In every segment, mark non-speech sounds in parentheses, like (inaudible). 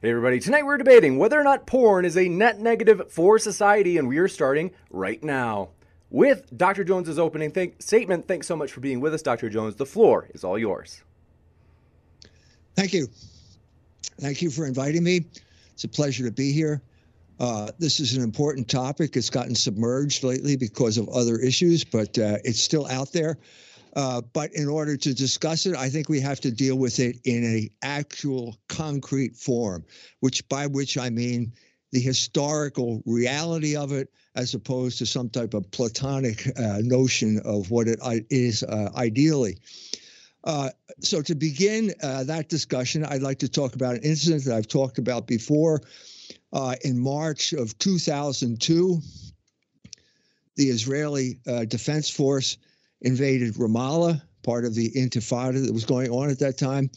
Hey everybody, tonight we're debating whether or not porn is a net negative for society, and we are starting right now. With Dr. Jones's opening statement, thanks so much for being with us, Dr. Jones. The floor is all yours. Thank you. Thank you for inviting me. It's a pleasure to be here. Uh, this is an important topic. It's gotten submerged lately because of other issues, but uh, it's still out there. Uh, but in order to discuss it, I think we have to deal with it in a actual concrete form, which by which I mean the historical reality of it, as opposed to some type of platonic uh, notion of what it is uh, ideally. Uh, so to begin uh, that discussion, I'd like to talk about an incident that I've talked about before. in March of 2002, the Israeli Defense Force invaded Ramallah, part of the intifada that was going on at that time,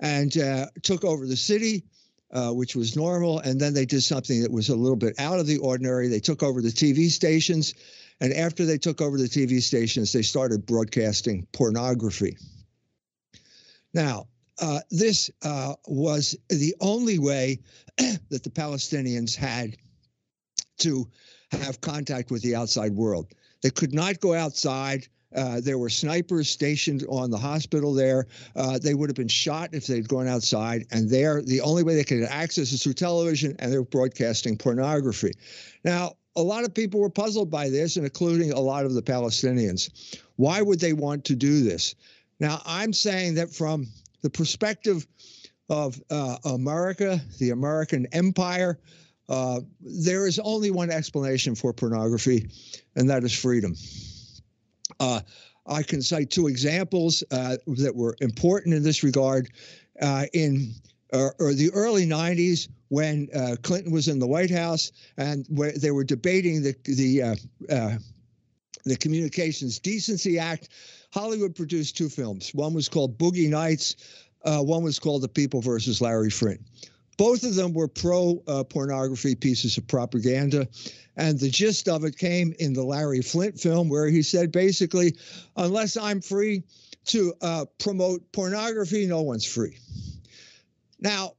and uh, took over the city, uh, which was normal. And then they did something that was a little bit out of the ordinary. They took over the TV stations. And after they took over the TV stations, they started broadcasting pornography. Now, uh, this uh, was the only way (clears throat) that the Palestinians had to have contact with the outside world. They could not go outside. Uh, there were snipers stationed on the hospital there. Uh, they would have been shot if they'd gone outside. And there, the only way they could access is through television, and they were broadcasting pornography. Now, a lot of people were puzzled by this, and including a lot of the Palestinians. Why would they want to do this? Now, I'm saying that from the perspective of uh, America, the American empire, uh, there is only one explanation for pornography, and that is freedom. Uh, I can cite two examples uh, that were important in this regard. Uh, in uh, or the early 90s, when uh, Clinton was in the White House and where they were debating the the uh, the Communications Decency Act, Hollywood produced two films. One was called Boogie Nights. one was called The People versus Larry Flynt. Both of them were pro pornography pieces of propaganda. And the gist of it came in the Larry Flynt film, where he said basically, unless I'm free to uh, promote pornography, no one's free. Now,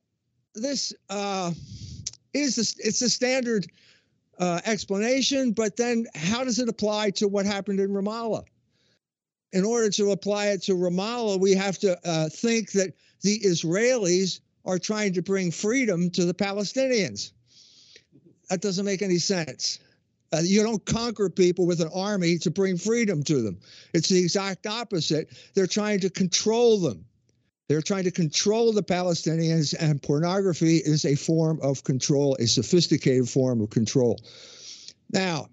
this uh, is a, it's a standard uh, explanation, but then how does it apply to what happened in Ramallah? In order to apply it to Ramallah, we have to uh, think that the Israelis are trying to bring freedom to the Palestinians. That doesn't make any sense. Uh, you don't conquer people with an army to bring freedom to them. It's the exact opposite. They're trying to control them. They're trying to control the Palestinians, and pornography is a form of control, a sophisticated form of control. Now,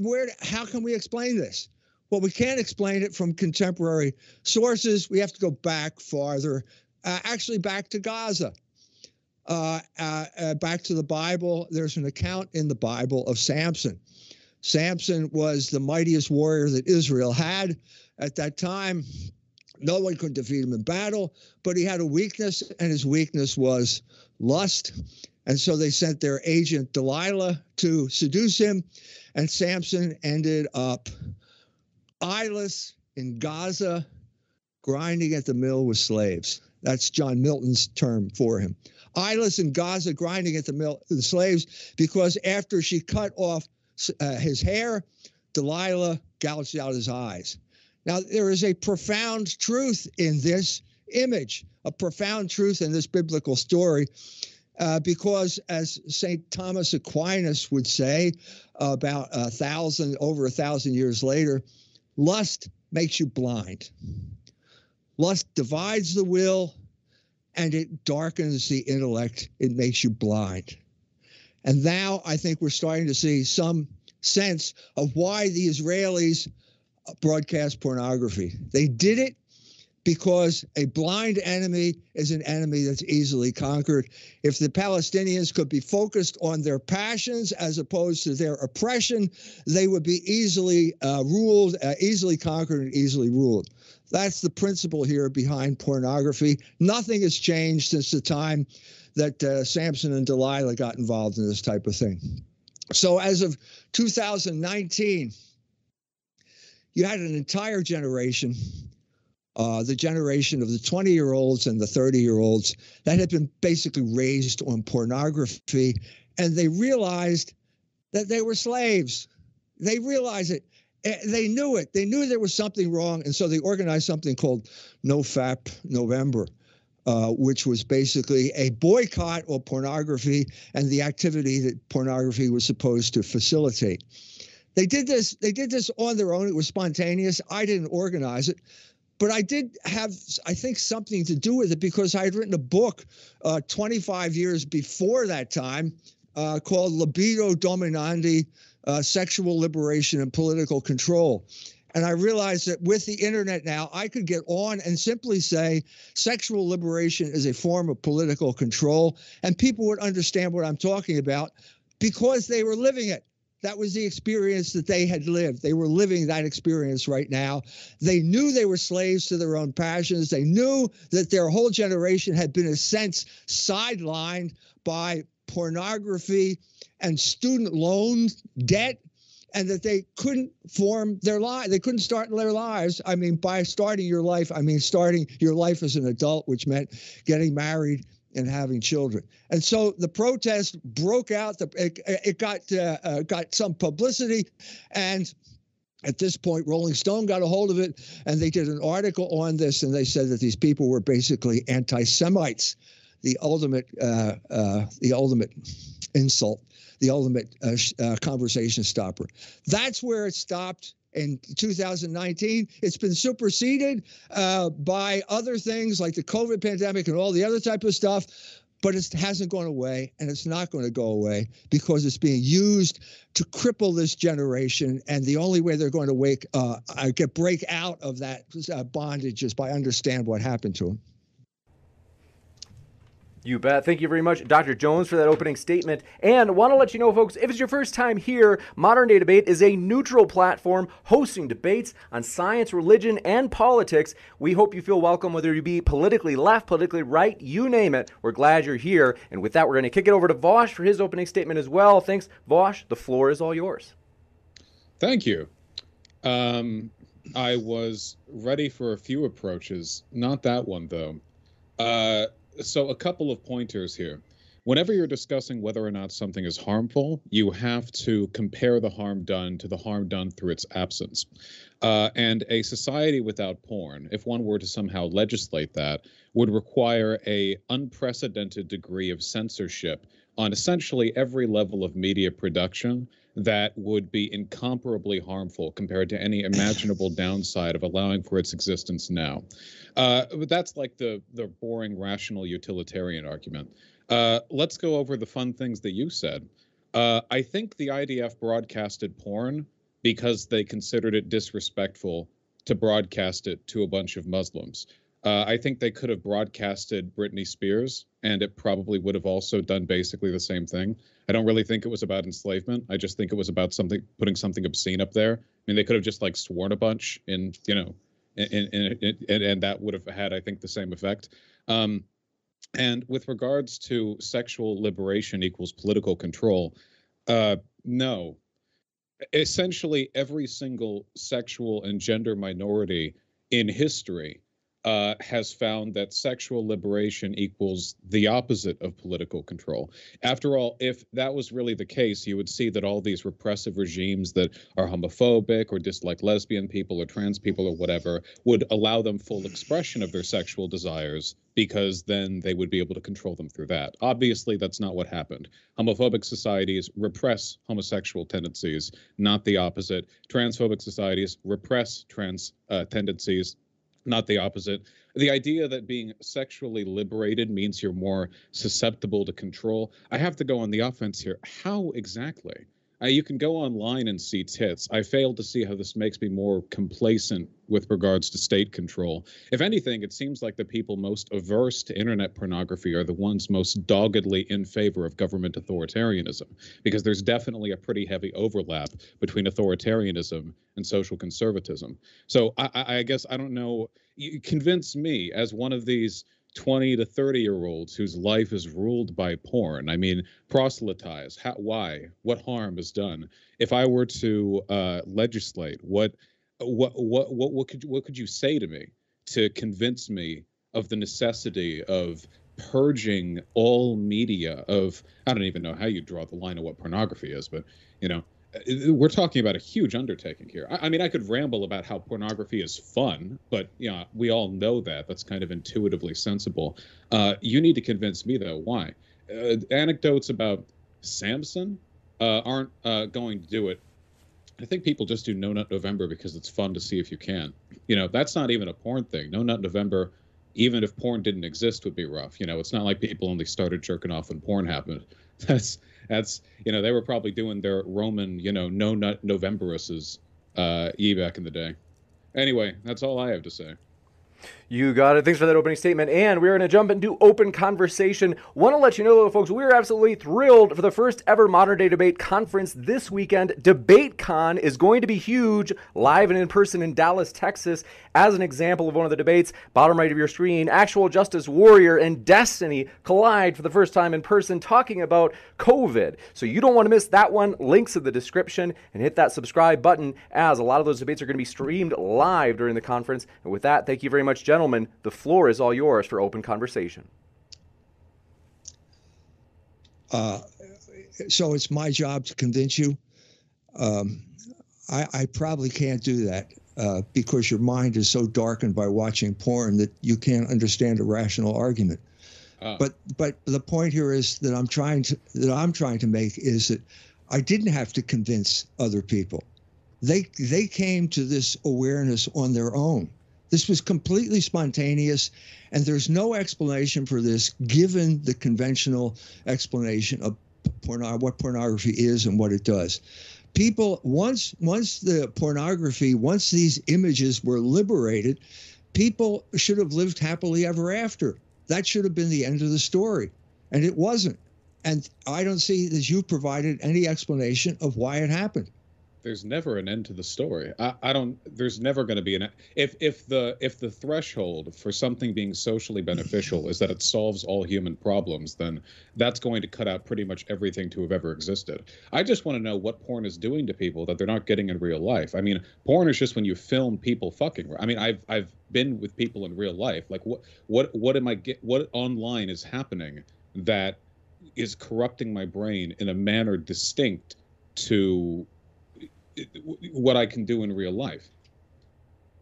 where, how can we explain this? Well, we can't explain it from contemporary sources. We have to go back farther, uh, actually back to Gaza. Uh, uh, uh, back to the Bible, there's an account in the Bible of Samson. Samson was the mightiest warrior that Israel had at that time. No one could defeat him in battle, but he had a weakness, and his weakness was lust. And so they sent their agent Delilah to seduce him, and Samson ended up eyeless in Gaza, grinding at the mill with slaves. That's John Milton's term for him. Eyeless in Gaza, grinding at the mill the slaves, because after she cut off uh, his hair, Delilah gouged out his eyes. Now, there is a profound truth in this image, a profound truth in this biblical story uh, because, as St. Thomas Aquinas would say about a thousand, over a thousand years later, lust makes you blind. Lust divides the will and it darkens the intellect. It makes you blind. And now I think we're starting to see some sense of why the Israelis broadcast pornography. They did it because a blind enemy is an enemy that's easily conquered. If the Palestinians could be focused on their passions as opposed to their oppression, they would be easily uh, ruled, uh, easily conquered, and easily ruled. That's the principle here behind pornography. Nothing has changed since the time that uh, Samson and Delilah got involved in this type of thing. So, as of 2019, you had an entire generation uh, the generation of the 20 year olds and the 30 year olds that had been basically raised on pornography. And they realized that they were slaves. They realized it. Eh, they knew it. They knew there was something wrong. And so they organized something called No Fap November. Uh, which was basically a boycott of pornography and the activity that pornography was supposed to facilitate. They did this. They did this on their own. It was spontaneous. I didn't organize it, but I did have, I think, something to do with it because I had written a book uh, 25 years before that time uh, called Libido Dominandi uh, Sexual Liberation and Political Control. And I realized that with the internet now, I could get on and simply say sexual liberation is a form of political control, and people would understand what I'm talking about because they were living it. That was the experience that they had lived. They were living that experience right now. They knew they were slaves to their own passions. They knew that their whole generation had been, in a sense, sidelined by pornography and student loan debt and that they couldn't form their life. They couldn't start their lives. I mean, by starting your life, I mean starting your life as an adult, which meant getting married and having children. And so the protest broke out. The, it, it got uh, uh, got some publicity, and at this point, Rolling Stone got a hold of it, and they did an article on this, and they said that these people were basically anti-Semites, the ultimate uh, uh the ultimate insult, the ultimate uh, uh, conversation stopper. That's where it stopped in 2019. It's been superseded uh, by other things like the COVID pandemic and all the other type of stuff, but it hasn't gone away, and it's not going to go away because it's being used to cripple this generation. And the only way they're going to wake, uh, get break out of that bondage is by understand what happened to them. You bet. Thank you very much, Dr. Jones, for that opening statement. And want to let you know, folks, if it's your first time here, Modern Day Debate is a neutral platform hosting debates on science, religion, and politics. We hope you feel welcome, whether you be politically left, politically right, you name it. We're glad you're here. And with that, we're going to kick it over to Vosh for his opening statement as well. Thanks, Vosh. The floor is all yours. Thank you. Um, I was ready for a few approaches, not that one, though. Uh, so a couple of pointers here. Whenever you're discussing whether or not something is harmful, you have to compare the harm done to the harm done through its absence. Uh, and a society without porn, if one were to somehow legislate that, would require a unprecedented degree of censorship on essentially every level of media production that would be incomparably harmful compared to any (laughs) imaginable downside of allowing for its existence now. Uh, but that's like the the boring rational utilitarian argument. Uh, let's go over the fun things that you said. Uh, I think the IDF broadcasted porn because they considered it disrespectful to broadcast it to a bunch of Muslims. Uh, I think they could have broadcasted Britney Spears, and it probably would have also done basically the same thing. I don't really think it was about enslavement. I just think it was about something putting something obscene up there. I mean, they could have just like sworn a bunch, and you know, and and and, that would have had, I think, the same effect. Um, And with regards to sexual liberation equals political control, uh, no. Essentially, every single sexual and gender minority in history uh, has found that sexual liberation equals the opposite of political control. After all, if that was really the case, you would see that all these repressive regimes that are homophobic or dislike lesbian people or trans people or whatever would allow them full expression of their sexual desires because then they would be able to control them through that. Obviously, that's not what happened. Homophobic societies repress homosexual tendencies, not the opposite. Transphobic societies repress trans uh, tendencies, not the opposite. The idea that being sexually liberated means you're more susceptible to control. I have to go on the offense here. How exactly? Uh, you can go online and see tits. I fail to see how this makes me more complacent with regards to state control. If anything, it seems like the people most averse to internet pornography are the ones most doggedly in favor of government authoritarianism, because there's definitely a pretty heavy overlap between authoritarianism and social conservatism. So I, I guess I don't know. You convince me as one of these 20 to 30 year olds whose life is ruled by porn. I mean, proselytize. How, why? What harm is done? If I were to uh, legislate, what, what, what, what, what could, what could you say to me to convince me of the necessity of purging all media of? I don't even know how you draw the line of what pornography is, but you know, we're talking about a huge undertaking here. I, I, mean, I could ramble about how pornography is fun, but you know, we all know that. That's kind of intuitively sensible. Uh, you need to convince me, though, why. Uh, anecdotes about Samson uh, aren't uh, going to do it. I think people just do No Nut November because it's fun to see if you can. You know, that's not even a porn thing. No Nut November, even if porn didn't exist, would be rough. You know, it's not like people only started jerking off when porn happened. (laughs) That's that's you know they were probably doing their Roman you know no nut Novemberuses uh, e back in the day. Anyway, that's all I have to say. You got it. Thanks for that opening statement. And we're going to jump into open conversation. Want to let you know, though, folks, we're absolutely thrilled for the first ever Modern Day Debate Conference this weekend. DebateCon is going to be huge, live and in person in Dallas, Texas. As an example of one of the debates, bottom right of your screen, Actual Justice Warrior and Destiny collide for the first time in person talking about COVID. So you don't want to miss that one. Links in the description and hit that subscribe button as a lot of those debates are going to be streamed live during the conference. And with that, thank you very much, gentlemen gentlemen, the floor is all yours for open conversation. Uh, so it's my job to convince you. Um, I, I, probably can't do that uh, because your mind is so darkened by watching porn that you can't understand a rational argument. Uh. But but the point here is that I'm trying to that I'm trying to make is that I didn't have to convince other people. They they came to this awareness on their own. This was completely spontaneous, and there's no explanation for this given the conventional explanation of what pornography is and what it does. People once once the pornography, once these images were liberated, people should have lived happily ever after. That should have been the end of the story, and it wasn't. And I don't see that you provided any explanation of why it happened there's never an end to the story. I, I don't. There's never going to be an if if the if the threshold for something being socially beneficial is that it solves all human problems, then that's going to cut out pretty much everything to have ever existed. I just want to know what porn is doing to people that they're not getting in real life. I mean, porn is just when you film people fucking. I mean, I've I've been with people in real life. Like what what what am I get? What online is happening that is corrupting my brain in a manner distinct to what I can do in real life.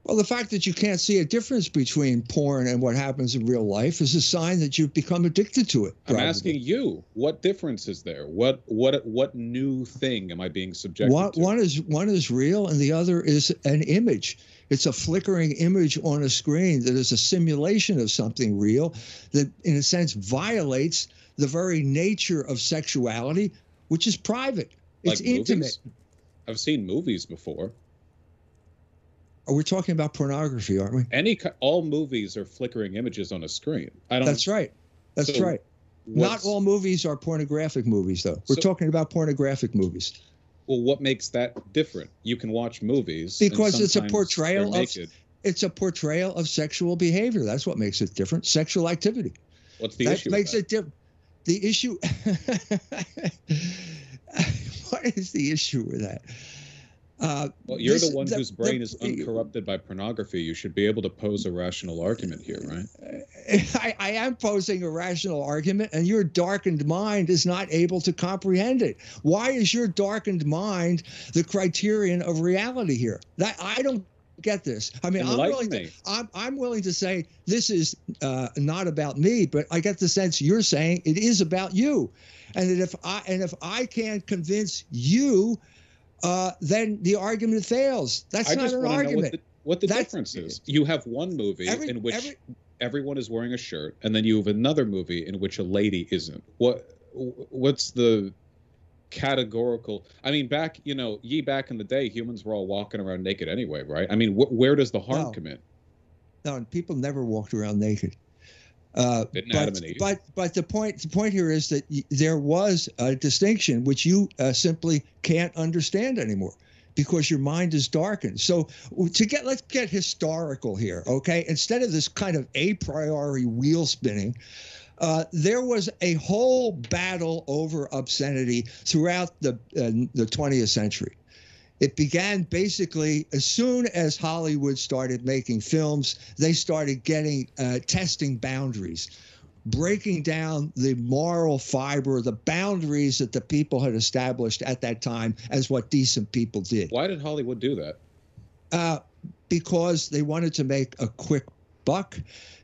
Well, the fact that you can't see a difference between porn and what happens in real life is a sign that you've become addicted to it. Probably. I'm asking you, what difference is there? What what what new thing am I being subjected one, to? One is one is real, and the other is an image. It's a flickering image on a screen that is a simulation of something real that, in a sense, violates the very nature of sexuality, which is private. It's like intimate. Movies? I've seen movies before. Are we talking about pornography, aren't we? Any all movies are flickering images on a screen. I don't. That's right. That's so right. Not all movies are pornographic movies, though. We're so, talking about pornographic movies. Well, what makes that different? You can watch movies because it's a portrayal of it's a portrayal of sexual behavior. That's what makes it different. Sexual activity. What's the that issue? makes it different. The issue. (laughs) (laughs) (laughs) what is the issue with that? Uh, Well, you're this- the one the- whose brain the- is uncorrupted by pornography. You should be able to pose a rational argument here, right? (laughs) I, I am posing a rational argument, and your darkened mind is not able to comprehend it. Why is your darkened mind the criterion of reality here? That I don't get this. I mean, I'm willing to. I'm, I'm willing to say this is uh, not about me, but I get the sense you're saying it is about you, and that if I and if I can't convince you, uh, then the argument fails. That's I not an argument. what the, what the difference is. You have one movie Every- in which every- everyone is wearing a shirt, and then you have another movie in which a lady isn't. What what's the categorical? I mean, back you know, ye back in the day, humans were all walking around naked anyway, right? I mean, wh- where does the harm No. come in? No, people never walked around naked. Uh, but, Adam and Eve? but but the point the point here is that y- there was a distinction which you uh, simply can't understand anymore because your mind is darkened. So to get let's get historical here, okay? Instead of this kind of a priori wheel spinning, uh, there was a whole battle over obscenity throughout the uh, the 20th century. It began basically as soon as Hollywood started making films, they started getting uh, testing boundaries, breaking down the moral fiber, the boundaries that the people had established at that time as what decent people did Why did Hollywood do that? uh, because they wanted to make a quick buck,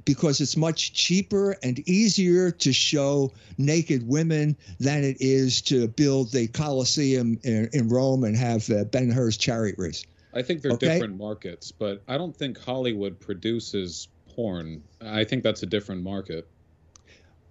because it's much cheaper and easier to show naked women than it is to build the Colosseum in, in Rome and have uh, Ben Hur's chariot race. I think they're Okay. different markets, but I don't think Hollywood produces porn. I think that's a different market.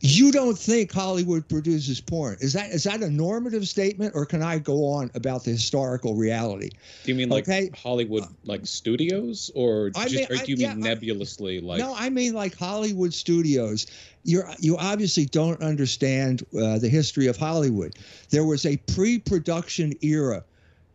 You don't think Hollywood produces porn? Is that is that a normative statement, or can I go on about the historical reality? Do you mean like Okay. Hollywood, like studios, or I just, mean- or do you yeah, mean I- nebulously? Like, no, I mean like Hollywood studios. You're you obviously don't understand uh, the history of Hollywood. There was a pre-production era.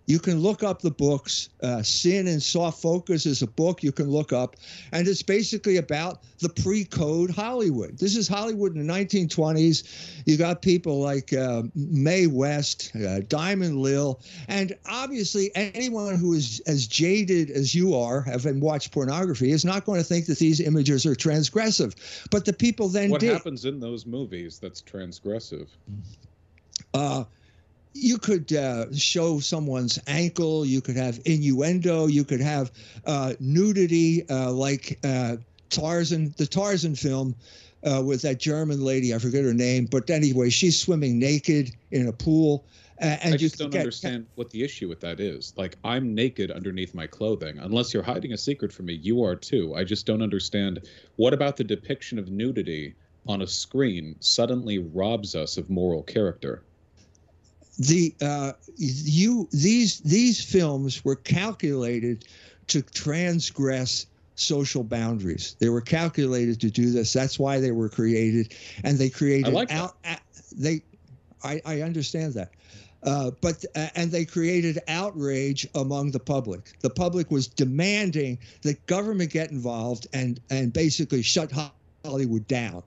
You can look up the books. Uh, Sin in Soft Focus is a book you can look up, and it's basically about the pre-code Hollywood. This is Hollywood in the 1920s. You got people like uh, Mae West, uh, Diamond Lil, and obviously anyone who is as jaded as you are, having watched pornography, is not going to think that these images are transgressive. But the people then what did. happens in those movies that's transgressive? uh, you could uh, show someone's ankle. You could have innuendo. You could have uh, nudity, uh, like uh, Tarzan, the Tarzan film uh, with that German lady. I forget her name, but anyway, she's swimming naked in a pool. Uh, and I just don't get- understand what the issue with that is. Like, I'm naked underneath my clothing. Unless you're hiding a secret from me, you are too. I just don't understand. What about the depiction of nudity on a screen suddenly robs us of moral character? The uh, you these these films were calculated to transgress social boundaries. They were calculated to do this. That's why they were created, and they created like that. out. a- they, I, I understand that. Uh, but uh, and they created outrage among the public. The public was demanding that government get involved and and basically shut Hollywood down.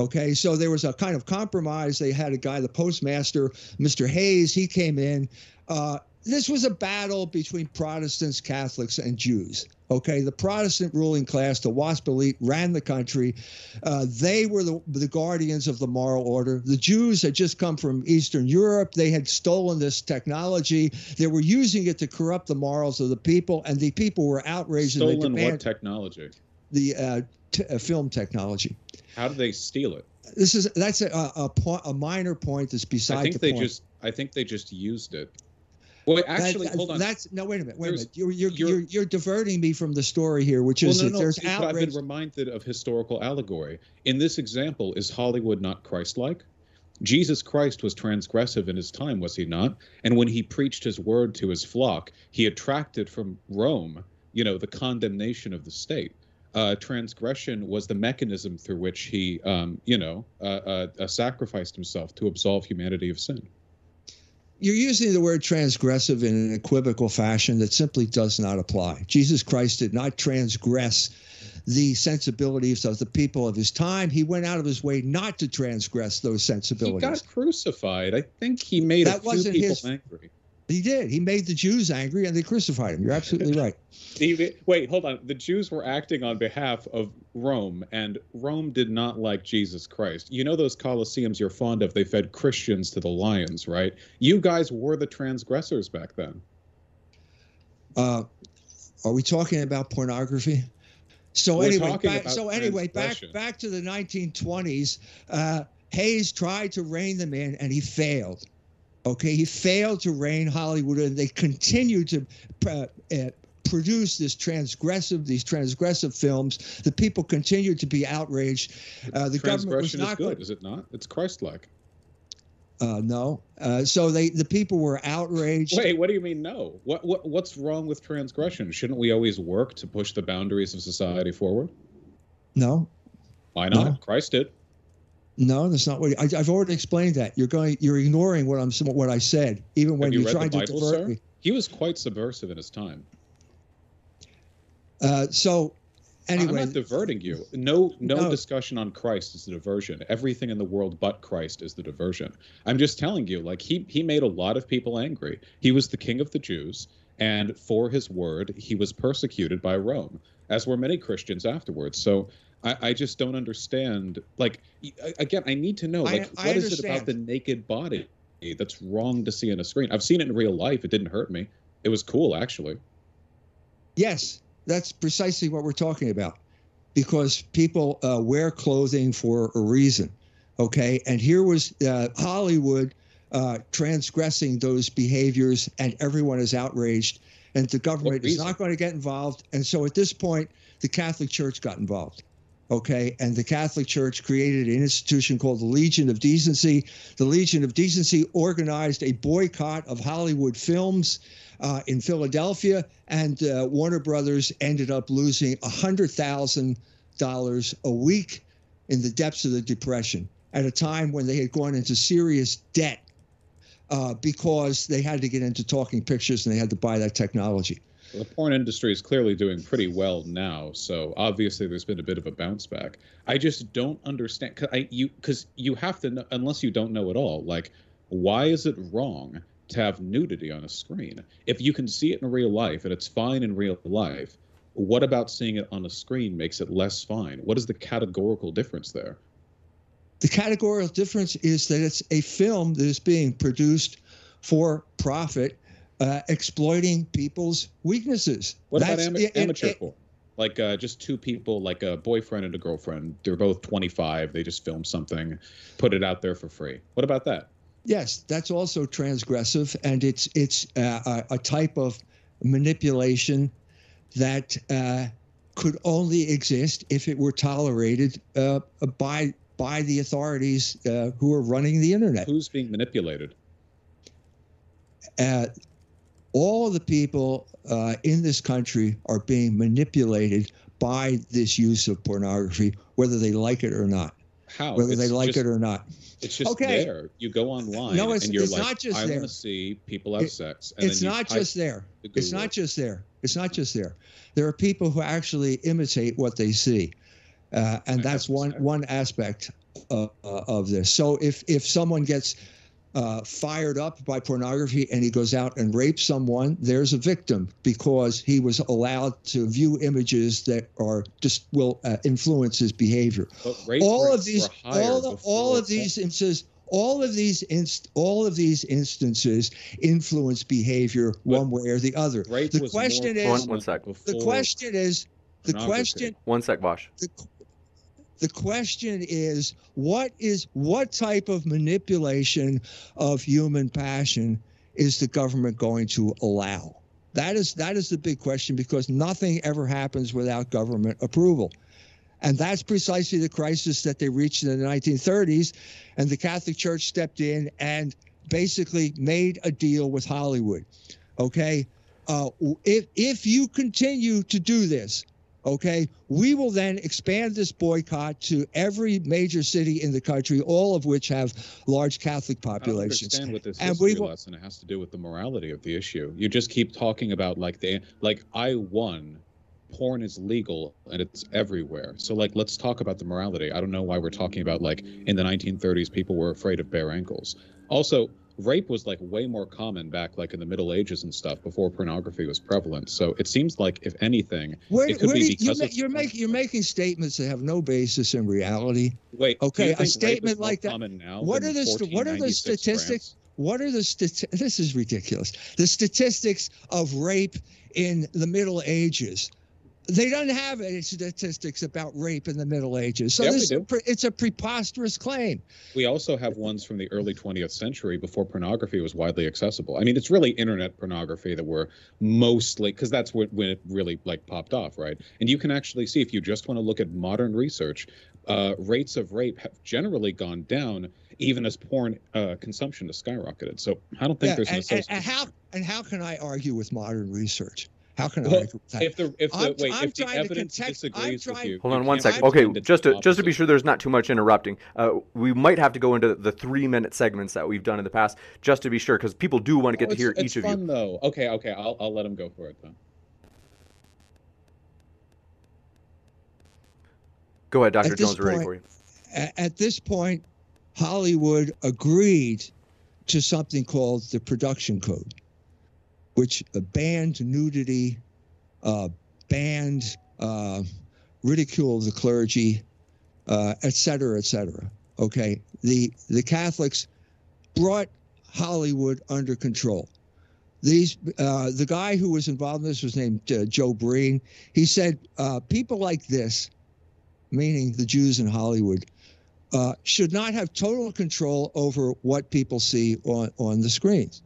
Okay, so there was a kind of compromise. They had a guy, the postmaster, Mr. Hays. He came in. Uh, this was a battle between Protestants, Catholics, and Jews. Okay, the Protestant ruling class, the WASP elite, ran the country. Uh, they were the, the guardians of the moral order. The Jews had just come from Eastern Europe. They had stolen this technology. They were using it to corrupt the morals of the people, and the people were outraged. and they Stolen demand what technology? the uh, t- uh, film technology. How do they steal it? This is that's a a, point, a minor point that's beside I think the they point. just. I think they just used it. Well, actually, That- hold on. That's no. Wait a minute. Wait a minute. You're you're, you're- you're you're diverting me from the story here, which well, is no, that no, there's but I've been reminded of historical allegory. In this example, is Hollywood not Christ-like? Jesus Christ was transgressive in his time, was he not? And when he preached his word to his flock, he attracted from Rome, you know, the condemnation of the state. Uh, transgression was the mechanism through which he, um, you know, uh, uh, uh, sacrificed himself to absolve humanity of sin. You're using the word transgressive in an equivocal fashion that simply does not apply. Jesus Christ did not transgress the sensibilities of the people of his time. He went out of his way not to transgress those sensibilities. He got crucified. I think he made that a few people his, angry. He did. He made the Jews angry and they crucified him. You're absolutely right. (laughs) Wait, hold on. The Jews were acting on behalf of Rome, and Rome did not like Jesus Christ. You know those Colosseums you're fond of? They fed Christians to the lions, right? You guys were the transgressors back then. Uh, are we talking about pornography? So We're anyway, back, so anyway, back back to the 1920s. Uh, Hays tried to rein them in, and he failed. Okay, he failed to rein Hollywood, and they continued to uh, uh, produce this transgressive, these transgressive films. The people continued to be outraged. Uh, the government was not is good, is it not? It's Christ-like. Uh, no. Uh, so they the people were outraged. Wait, what do you mean no? What what what's wrong with transgression? Shouldn't we always work to push the boundaries of society forward? No. Why not? No. Christ did. No, that's not what I, have already explained. That you're going, you're ignoring what I'm, what I said, even when you are trying Bible, to divert sir? me. He was quite subversive in his time. Uh, so, anyway, I'm not diverting you. No, no, no, discussion on Christ is the diversion. Everything in the world but Christ is the diversion. I'm just telling you, like he he made a lot of people angry. He was the king of the Jews, and for his word, he was persecuted by Rome, as were many Christians afterwards. So I, I just don't understand. Like again, I need to know like I, I what is it about the naked body that's wrong to see on a screen? I've seen it in real life. It didn't hurt me. It was cool actually. Yes, that's precisely what we're talking about, because people uh, wear clothing for a reason. Okay, and here was uh, Hollywood uh, transgressing those behaviors, and everyone is outraged, and the government is not going to get involved. And so at this point, the Catholic Church got involved okay? And the catholic church created an institution called the legion of decency. The legion of decency organized a boycott of hollywood films uh, in philadelphia and uh, warner brothers ended up losing $100000 a week in the depths of the depression at a time when they had gone into serious debt uh, because they had to get into talking pictures and they had to buy that technology the porn industry is clearly doing pretty well now, so obviously there's been a bit of a bounce back. I just don't understand cause I you because you have to know unless you don't know at all. Like, why is it wrong to have nudity on a screen if you can see it in real life and it's fine in real life? What about seeing it on a screen makes it less fine? What is the categorical difference there? The categorical difference is that it's a film that is being produced for profit uh, exploiting people's weaknesses. What That's, about am- amateur it, porn? Like uh, just two people, like a boyfriend and a girlfriend. They're both 25. They just film something, put it out there for free. What about that? Yes, that's also transgressive, and it's it's uh, a, a, type of manipulation that uh, could only exist if it were tolerated uh, by by the authorities uh, who are running the internet. Who's being manipulated? Uh, all the people uh, in this country are being manipulated by this use of pornography, whether they like it or not. How? Whether it's they like just, it or not. It's just okay. there. You go online no, it's, and you're it's like, not just I want to see people have it, sex. And it's not just there. It's not just there. It's not just there. There are people who actually imitate what they see. Uh, and that's one one aspect of, uh, of this. So if if someone gets uh, fired up by pornography and he goes out and rapes someone, there's a victim because he was allowed to view images that are just will uh, influence his behavior. all of these, all of, all of these instances, all of these inst- all of these instances influence behavior one way or the other. The question is one, one sec. The question is the question. One sec, Vosh. The, the question is what is what type of manipulation of human passion is the government going to allow? That is that is the big question because nothing ever happens without government approval. And that's precisely the crisis that they reached in the 1930s. And the Catholic Church stepped in and basically made a deal with Hollywood. Okay. Uh, if, if you continue to do this, Okay, we will then expand this boycott to every major city in the country, all of which have large Catholic populations. I understand what this and history we lesson it has to do with the morality of the issue. You just keep talking about like the like I won porn is legal and it's everywhere. So like let's talk about the morality. I don't know why we're talking about like in the 1930s people were afraid of bare ankles. Also, rape was like way more common back like in the Middle Ages and stuff before pornography was prevalent. So it seems like if anything, Where, it could where be because you, of you're making you're making statements that have no basis in reality. Wait, Okay, a think rape is statement like that- common now what are the st- what are the statistics? France? What are the stati- This is ridiculous. The statistics of rape in the Middle Ages. They don't have any statistics about rape in the Middle Ages. So Yeah, this, it's a preposterous claim. We also have ones from the early 20th century before pornography was widely accessible. I mean, it's really internet pornography that we're mostly because that's when, when it really like popped off, right? And you can actually see if you just want to look at modern research, uh, rates of rape have generally gone down, even as porn uh, consumption has skyrocketed. So I don't think Yeah, there's an and, association. and how and how can I argue with modern research? How can I Well, argue if the if the I'm- wait I'm if the to evidence context- I'm disagrees with you, Hold on one can't second. pretend Okay, just to just to be sure there's not too much interrupting. Uh, we might have to go into the three minute segments that we've done in the past, just to be sure, because people do want to get Oh, to hear it's- each it's of you. fun, though. Okay, okay, I'll I'll let him go for it then. Go ahead, Dr. Jones. We're ready for you. At this point, Hollywood agreed to something called the Production Code, which banned nudity, uh, banned uh, ridicule of the clergy, uh, et cetera, et cetera. Okay, the the Catholics brought Hollywood under control. These uh, the guy who was involved in this was named uh, Joe Breen. He said uh, people like this, meaning the Jews in Hollywood, uh, should not have total control over what people see on, on the screens.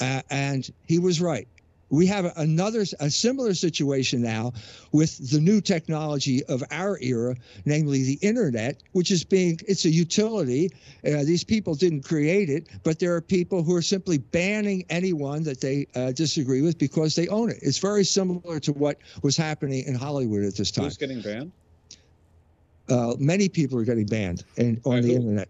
Uh, and he was right. We have another, a similar situation now with the new technology of our era, namely the internet, which is being, it's a utility. Uh, these people didn't create it, but there are people who are simply banning anyone that they uh, disagree with because they own it. It's very similar to what was happening in Hollywood at this time. Who's getting banned? Uh, many people are getting banned and on By the who? internet.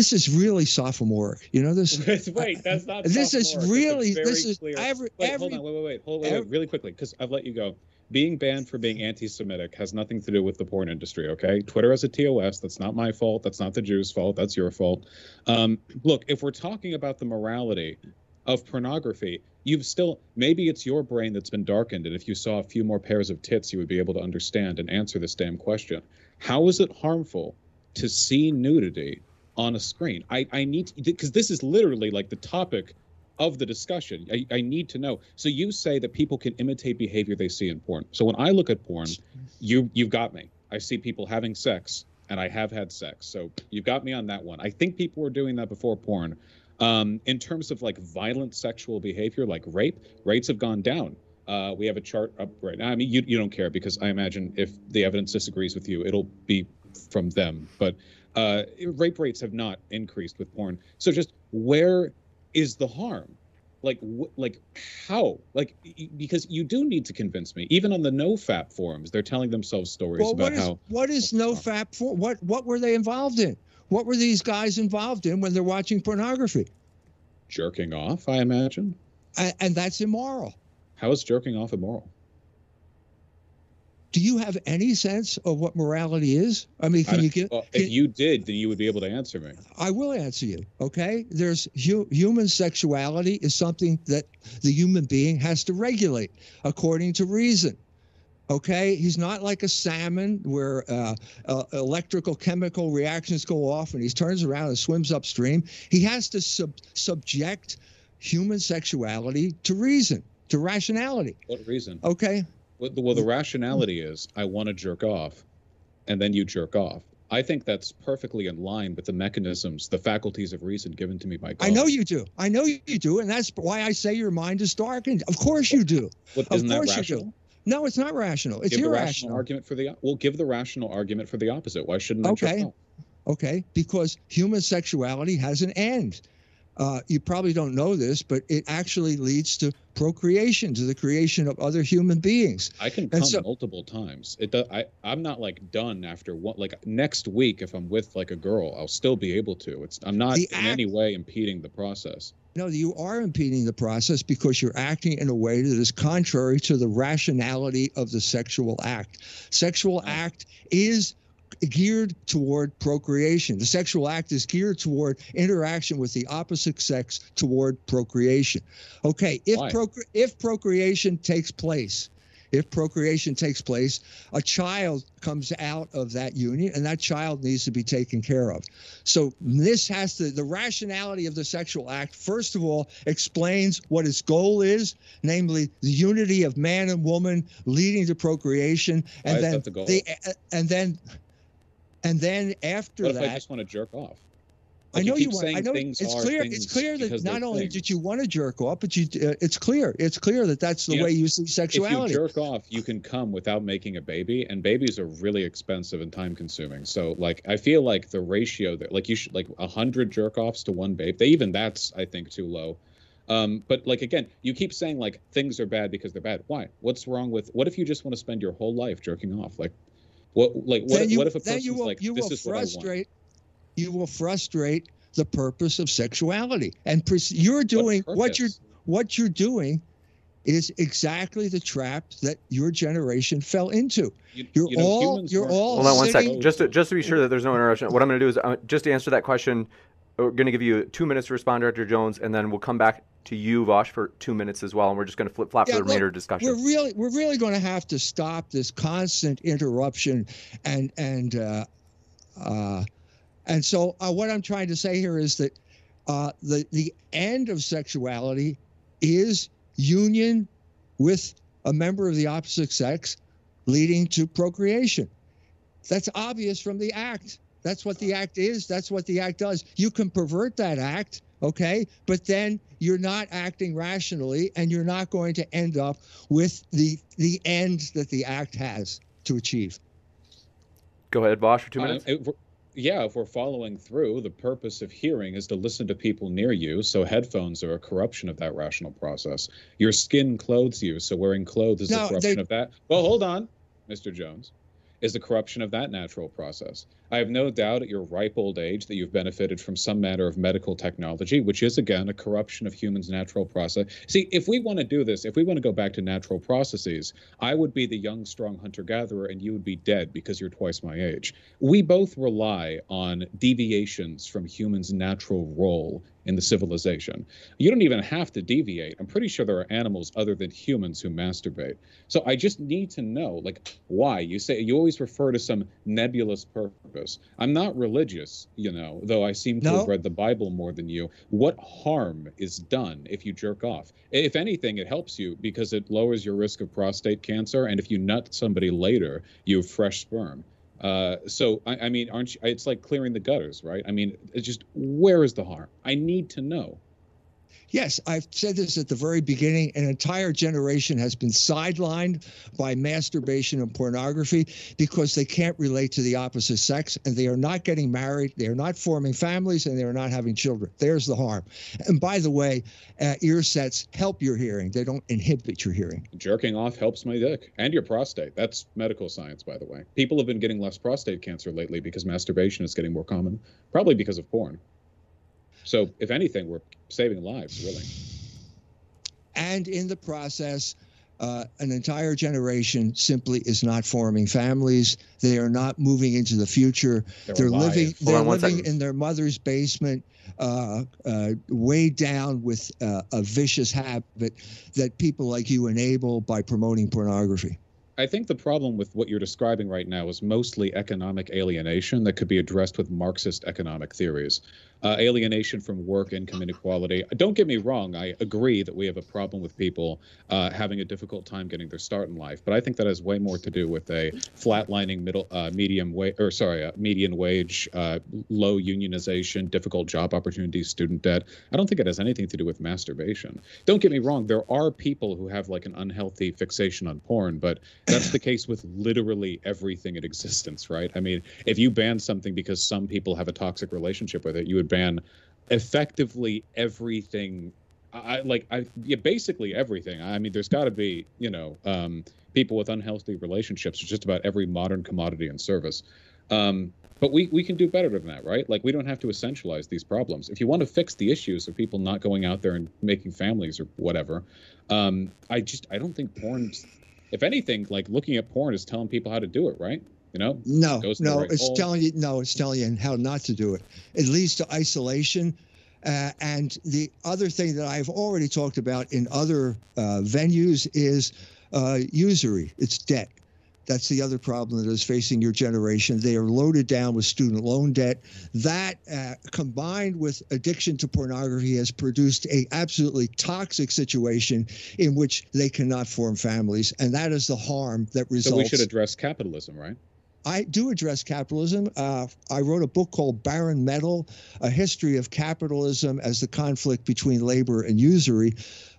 This is really sophomoric. You know this. (laughs) wait, that's not. This is really- this is clear. every- Wait, every- hold on, wait, wait, wait, hold, wait, every- wait, really quickly, because I've let you go. Being banned for being anti-Semitic has nothing to do with the porn industry. Okay, Twitter has a TOS. That's not my fault. That's not the Jews' fault. That's your fault. Um, look, if we're talking about the morality of pornography, you've still maybe it's your brain that's been darkened, and if you saw a few more pairs of tits, you would be able to understand and answer this damn question. How is it harmful to see nudity on a screen? I I need because this is literally like the topic of the discussion. I, I need to know. So you say that people can imitate behavior they see in porn. So when I look at porn, you you've got me. I see people having sex, and I have had sex. So you've got me on that one. I think people were doing that before porn. Um, in terms of like violent sexual behavior, like rape, rates have gone down. Uh, we have a chart up right now. I mean, you, you don't care because I imagine if the evidence disagrees with you, it'll be from them. But uh, rape rates have not increased with porn. So just where is the harm? Like, wh- like how? Like, y- because you do need to convince me. Even on the NoFap forums, they're telling themselves stories Well, about what is how. what is no fap for? What what were they involved in? What were these guys involved in when they're watching pornography? jerking off, I imagine. And, and that's immoral. How is jerking off immoral? Do you have any sense of what morality is? I mean, can don't- you get? well, can- if you did, then you would be able to answer me. I will answer you. Okay. There's hu- human sexuality is something that the human being has to regulate according to reason. Okay. He's not like a salmon where uh, uh, electrical chemical reactions go off and he turns around and swims upstream. He has to sub- subject human sexuality to reason, to rationality. What reason? Okay. Well, the, well, the mm-hmm. rationality is I want to jerk off, and then you jerk off. I think that's perfectly in line with the mechanisms, the faculties of reason given to me by God. I know you do. I know you do. And that's why I say your mind is darkened. Of course you do. What, Of isn't that course you do. No, it's not rational. It's give the irrational. rational argument for the well, give the rational argument for the opposite. Why shouldn't I Okay. jerk off? Okay, because human sexuality has an end. Uh, you probably don't know this, but it actually leads to procreation, to the creation of other human beings. I can come so, multiple times. It does, I I'm not like done after one. Like next week, if I'm with like a girl, I'll still be able to. It's I'm not in act, any way impeding the process. No, you are impeding the process because you're acting in a way that is contrary to the rationality of the sexual act. Sexual act is geared toward procreation. The sexual act is geared toward interaction with the opposite sex toward procreation. Okay, if procre- if procreation takes place, if procreation takes place, a child comes out of that union and that child needs to be taken care of. So this has to, the rationality of the sexual act, first of all, explains what its goal is, namely the unity of man and woman leading to procreation. And Why then, the the, and then and then after what that, if I just want to jerk off? Like I know you, you want. I know it's clear. It's clear that not only things. did you want to jerk off, but you. Uh, it's clear. It's clear that that's the you way know, you see sexuality. If you jerk off, you can come without making a baby, and babies are really expensive and time consuming. So, like, I feel like the ratio that, like, you should like a hundred jerk offs to one babe. They even that's I think too low. Um, but like again, you keep saying like things are bad because they're bad. Why? What's wrong with? What if you just want to spend your whole life jerking off? Like, what? Like, what? you, what if a person's will, like, you this will is frustrate, You will frustrate the purpose of sexuality, and pres- you're doing what, what you're what you're doing is exactly the trap that your generation fell into. You, you're you know, all you're all. Hold on one second, just to, just to be sure that there's no interruption. What I'm going to do is uh, just to answer that question. We're going to give you two minutes to respond, Director Jones, and then we'll come back to you, Vosh, for two minutes as well, and we're just going to flip flop yeah, for the remainder of discussion. We're really, we're really going to have to stop this constant interruption, and and uh, uh, and so uh, what I'm trying to say here is that uh, the the end of sexuality is union with a member of the opposite sex, leading to procreation. That's obvious from the act. That's what the act is. That's what the act does. You can pervert that act okay? But then you're not acting rationally and you're not going to end up with the the end that the act has to achieve. Go ahead Vosh for two uh, minutes. uh, yeah if we're following through the purpose of hearing is to listen to people near you so headphones are a corruption of that rational process. Your skin clothes you so wearing clothes is no, a corruption they... of that. Well hold on mr jones is the corruption of that natural process. I have no doubt at your ripe old age that you've benefited from some matter of medical technology, which is again a corruption of humans' natural process. See, if we want to do this, if we want to go back to natural processes, I would be the young, strong hunter gatherer and you would be dead because you're twice my age. We both rely on deviations from humans' natural role in the civilization. You don't even have to deviate. I'm pretty sure there are animals other than humans who masturbate. So I just need to know, like, why. You say you always refer to some nebulous purpose. I'm not religious, you know, though I seem to no. have read the Bible more than you. What harm is done if you jerk off? If anything, it helps you because it lowers your risk of prostate cancer. And if you nut somebody later, you have fresh sperm. Uh, so I, I, mean, aren't you? It's like clearing the gutters, right? I mean, it's just where is the harm? I need to know. Yes, I've said this at the very beginning. An entire generation has been sidelined by masturbation and pornography because they can't relate to the opposite sex and they are not getting married, they are not forming families, and they are not having children. There's the harm. And by the way, uh, ear sets help your hearing, they don't inhibit your hearing. Jerking off helps my dick and your prostate. That's medical science, by the way. People have been getting less prostate cancer lately because masturbation is getting more common, probably because of porn. So, if anything, we're saving lives, really. And in the process, uh, an entire generation simply is not forming families. They are not moving into the future. They're, they're living. They're living in their mother's basement, uh, uh, weighed down with uh, a vicious habit that people like you enable by promoting pornography. I think the problem with what you're describing right now is mostly economic alienation that could be addressed with Marxist economic theories uh, alienation from work, income inequality. Don't get me wrong, I agree that we have a problem with people uh, having a difficult time getting their start in life, but I think that has way more to do with a flatlining middle, uh, medium wage, or sorry, uh, median wage, uh, low unionization, difficult job opportunities, student debt. I don't think it has anything to do with masturbation. Don't get me wrong, there are people who have like an unhealthy fixation on porn, but that's the case with literally everything in existence, right? I mean, if you ban something because some people have a toxic relationship with it, you would ban effectively everything I like I yeah basically everything. I mean, there's got to be you know um, people with unhealthy relationships. Just about every modern commodity and service. Um, but we we can do better than that, right? Like we don't have to essentialize these problems. If you want to fix the issues of people not going out there and making families or whatever, um, I just I don't think porn. If anything, like looking at porn is telling people how to do it, right? You know? No, no, right it's hole. telling you no, it's telling you how not to do it. It leads to isolation uh, and the other thing that I've already talked about in other uh, venues is uh, usury, it's debt. That's the other problem that is facing your generation. They are loaded down with student loan debt. That, uh, combined with addiction to pornography, has produced a absolutely toxic situation in which they cannot form families, and that is the harm that results. So we should address capitalism, right? I do address capitalism. Uh, I wrote a book called Barren Metal, A History of Capitalism as the Conflict Between Labor and Usury.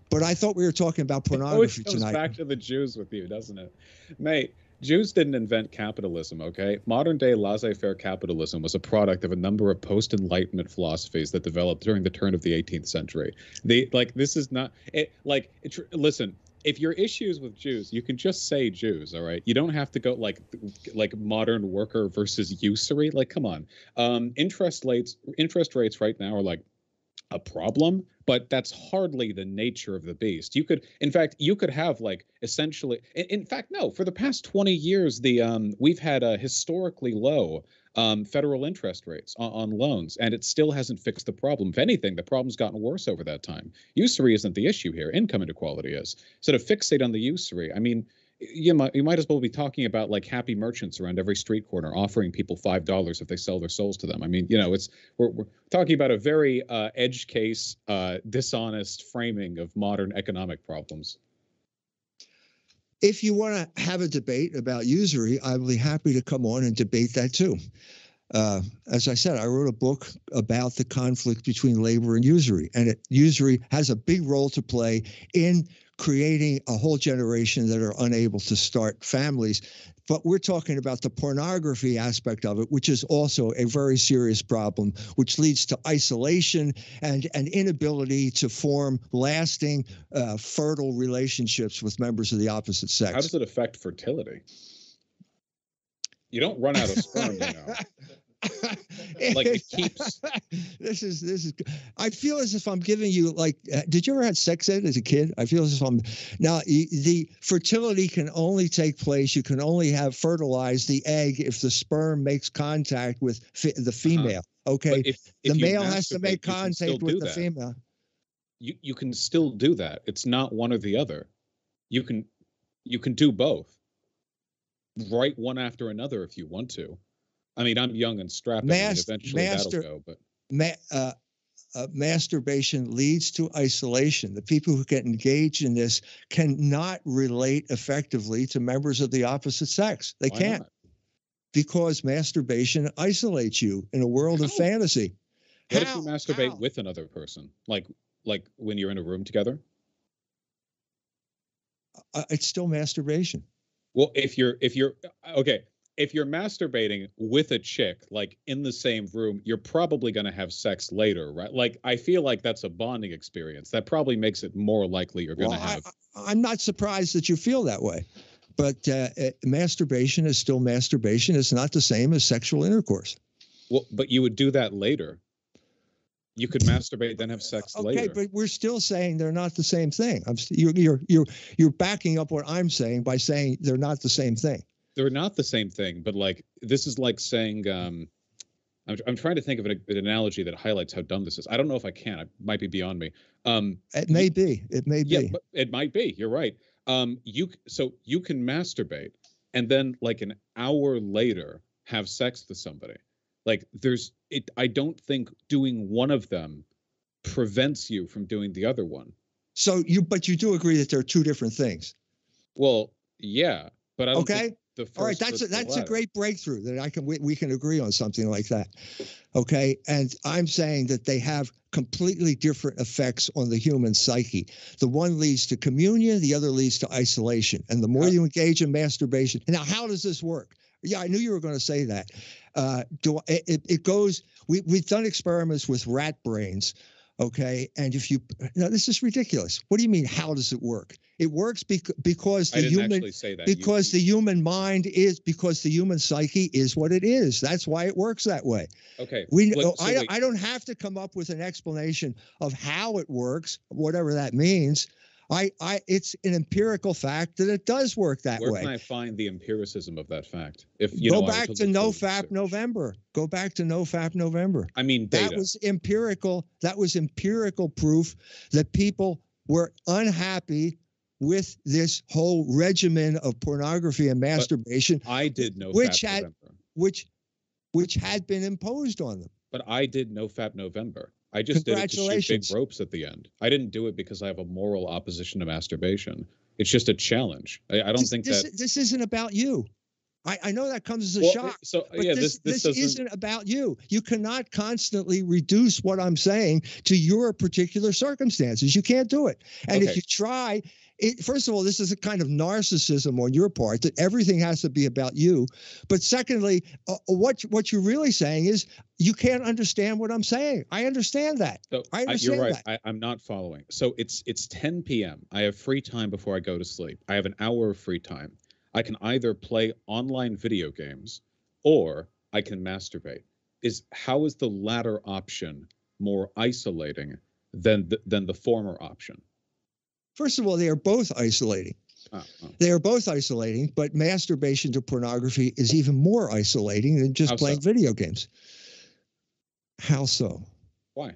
But I thought we were talking about pornography it comes tonight. back to the Jews with you, doesn't it? Mate, Jews didn't invent capitalism, okay? Modern day laissez faire capitalism was a product of a number of post Enlightenment philosophies that developed during the turn of the 18th century. They, like, this is not, it, like, it, listen, if your issues with Jews, you can just say Jews, all right? You don't have to go like like modern worker versus usury. Like, come on. Um, interest rates interest rates right now are like a problem, but that's hardly the nature of the beast. You could, in fact, you could have like essentially, in, in fact, no, for the past 20 years, the um, we've had a historically low um, federal interest rates on, on, loans, and it still hasn't fixed the problem. If anything, the problem's gotten worse over that time. Usury isn't the issue here; income inequality is. So to fixate on the usury, I mean, you might you might as well be talking about like happy merchants around every street corner offering people five dollars if they sell their souls to them. I mean, you know, it's we're, we're talking about a very uh, edge case, uh, dishonest framing of modern economic problems if you want to have a debate about usury, I'll be happy to come on and debate that too. Uh, as I said, I wrote a book about the conflict between labor and usury, and it, usury has a big role to play in creating a whole generation that are unable to start families. But we're talking about the pornography aspect of it, which is also a very serious problem, which leads to isolation and an inability to form lasting, uh, fertile relationships with members of the opposite sex. How does it affect fertility? You don't run out of sperm, you know. (laughs) like it (laughs) keeps. this is this is. I feel as if I'm giving you like. Uh, did you ever have sex ed as a kid? I feel as if I'm now. The fertility can only take place. You can only have fertilized the egg if the sperm makes contact with the uh-huh. female. Uh-huh. Okay, if, if the male has to make contact with the that. female. You you can still do that. It's not one or the other. You can you can do both. Right one after another if you want to. I mean, I'm young and strapping. Mas- eventually master, that'll go. But ma- uh, uh, masturbation leads to isolation. The people who get engaged in this cannot relate effectively to members of the opposite sex. They Why can't not? because masturbation isolates you in a world How? of fantasy. What How? if you masturbate How? with another person, like like when you're in a room together? Uh, it's still masturbation. Well, if you're if you're okay, if you're masturbating with a chick like in the same room you're probably going to have sex later right? Like i feel like that's a bonding experience. That probably makes it more likely you're going to well, have I, am not surprised that you feel that way but uh, uh, masturbation is still masturbation. It's not the same as sexual intercourse. Well but you would do that later. You could masturbate then have sex okay, later. Okay, but we're still saying they're not the same thing. I'm st- you're you're you're you're backing up what I'm saying by saying they're not the same thing they're not the same thing, but like this is like saying um, I'm, I'm trying to think of an, an, analogy that highlights how dumb this is. I don't know if I can. It might be beyond me. Um, it may you, be. It may yeah, be. It might be. You're right. Um, you so you can masturbate and then like an hour later have sex with somebody. Like there's it. I don't think doing one of them prevents you from doing the other one. So you, but you do agree that there are two different things. Well, yeah, but I don't okay the first. All right, that's a, that's a great breakthrough that I can we, we can agree on something like that. Okay, and I'm saying that they have completely different effects on the human psyche. The one leads to communion, the other leads to isolation. And the more you engage in masturbation, now how does this work? Yeah, I knew you were going to say that. Uh, do it, it goes? We we've done experiments with rat brains, okay? And if you now this is ridiculous. What do you mean? How does it work? It works bec- because the human that. You- because the human mind is because the human psyche is what it is. That's why it works that way. okay. We Wait, oh, so I, wait. I don't have to come up with an explanation of how it works, whatever that means. I, I it's an empirical fact that it does work that Where way. Where can I find the empiricism of that fact? If you Go know, back to look No Fap research. November. Go back to No Fap November. I mean, That was empirical. That was empirical proof that people were unhappy with this whole regimen of pornography and masturbation, I did no which Fap had- November, which which had been imposed on them. but I did no Fap November. I just did it to shoot big ropes at the end. I didn't do it because I have a moral opposition to masturbation. It's just a challenge. I, I don't this, think this, that. this isn't about you. I, I know that comes as a Well, shock. So But yeah, this, this this, this, isn't about you. You cannot constantly reduce what I'm saying to your particular circumstances. You can't do it. And if you try, it, first of all, this is a kind of narcissism on your part that everything has to be about you. But secondly, uh, what what you're really saying is you can't understand what I'm saying. I understand that. So I understand you're right. that. I, I'm not following. So it's it's 10 p.m. I have free time before I go to sleep. I have an hour of free time. I can either play online video games or I can masturbate. Is how is the latter option more isolating than the, than the former option? First of all, they are both isolating. Oh, oh. They are both isolating, but masturbation to pornography is even more isolating than just How so? playing video games. How so? Why?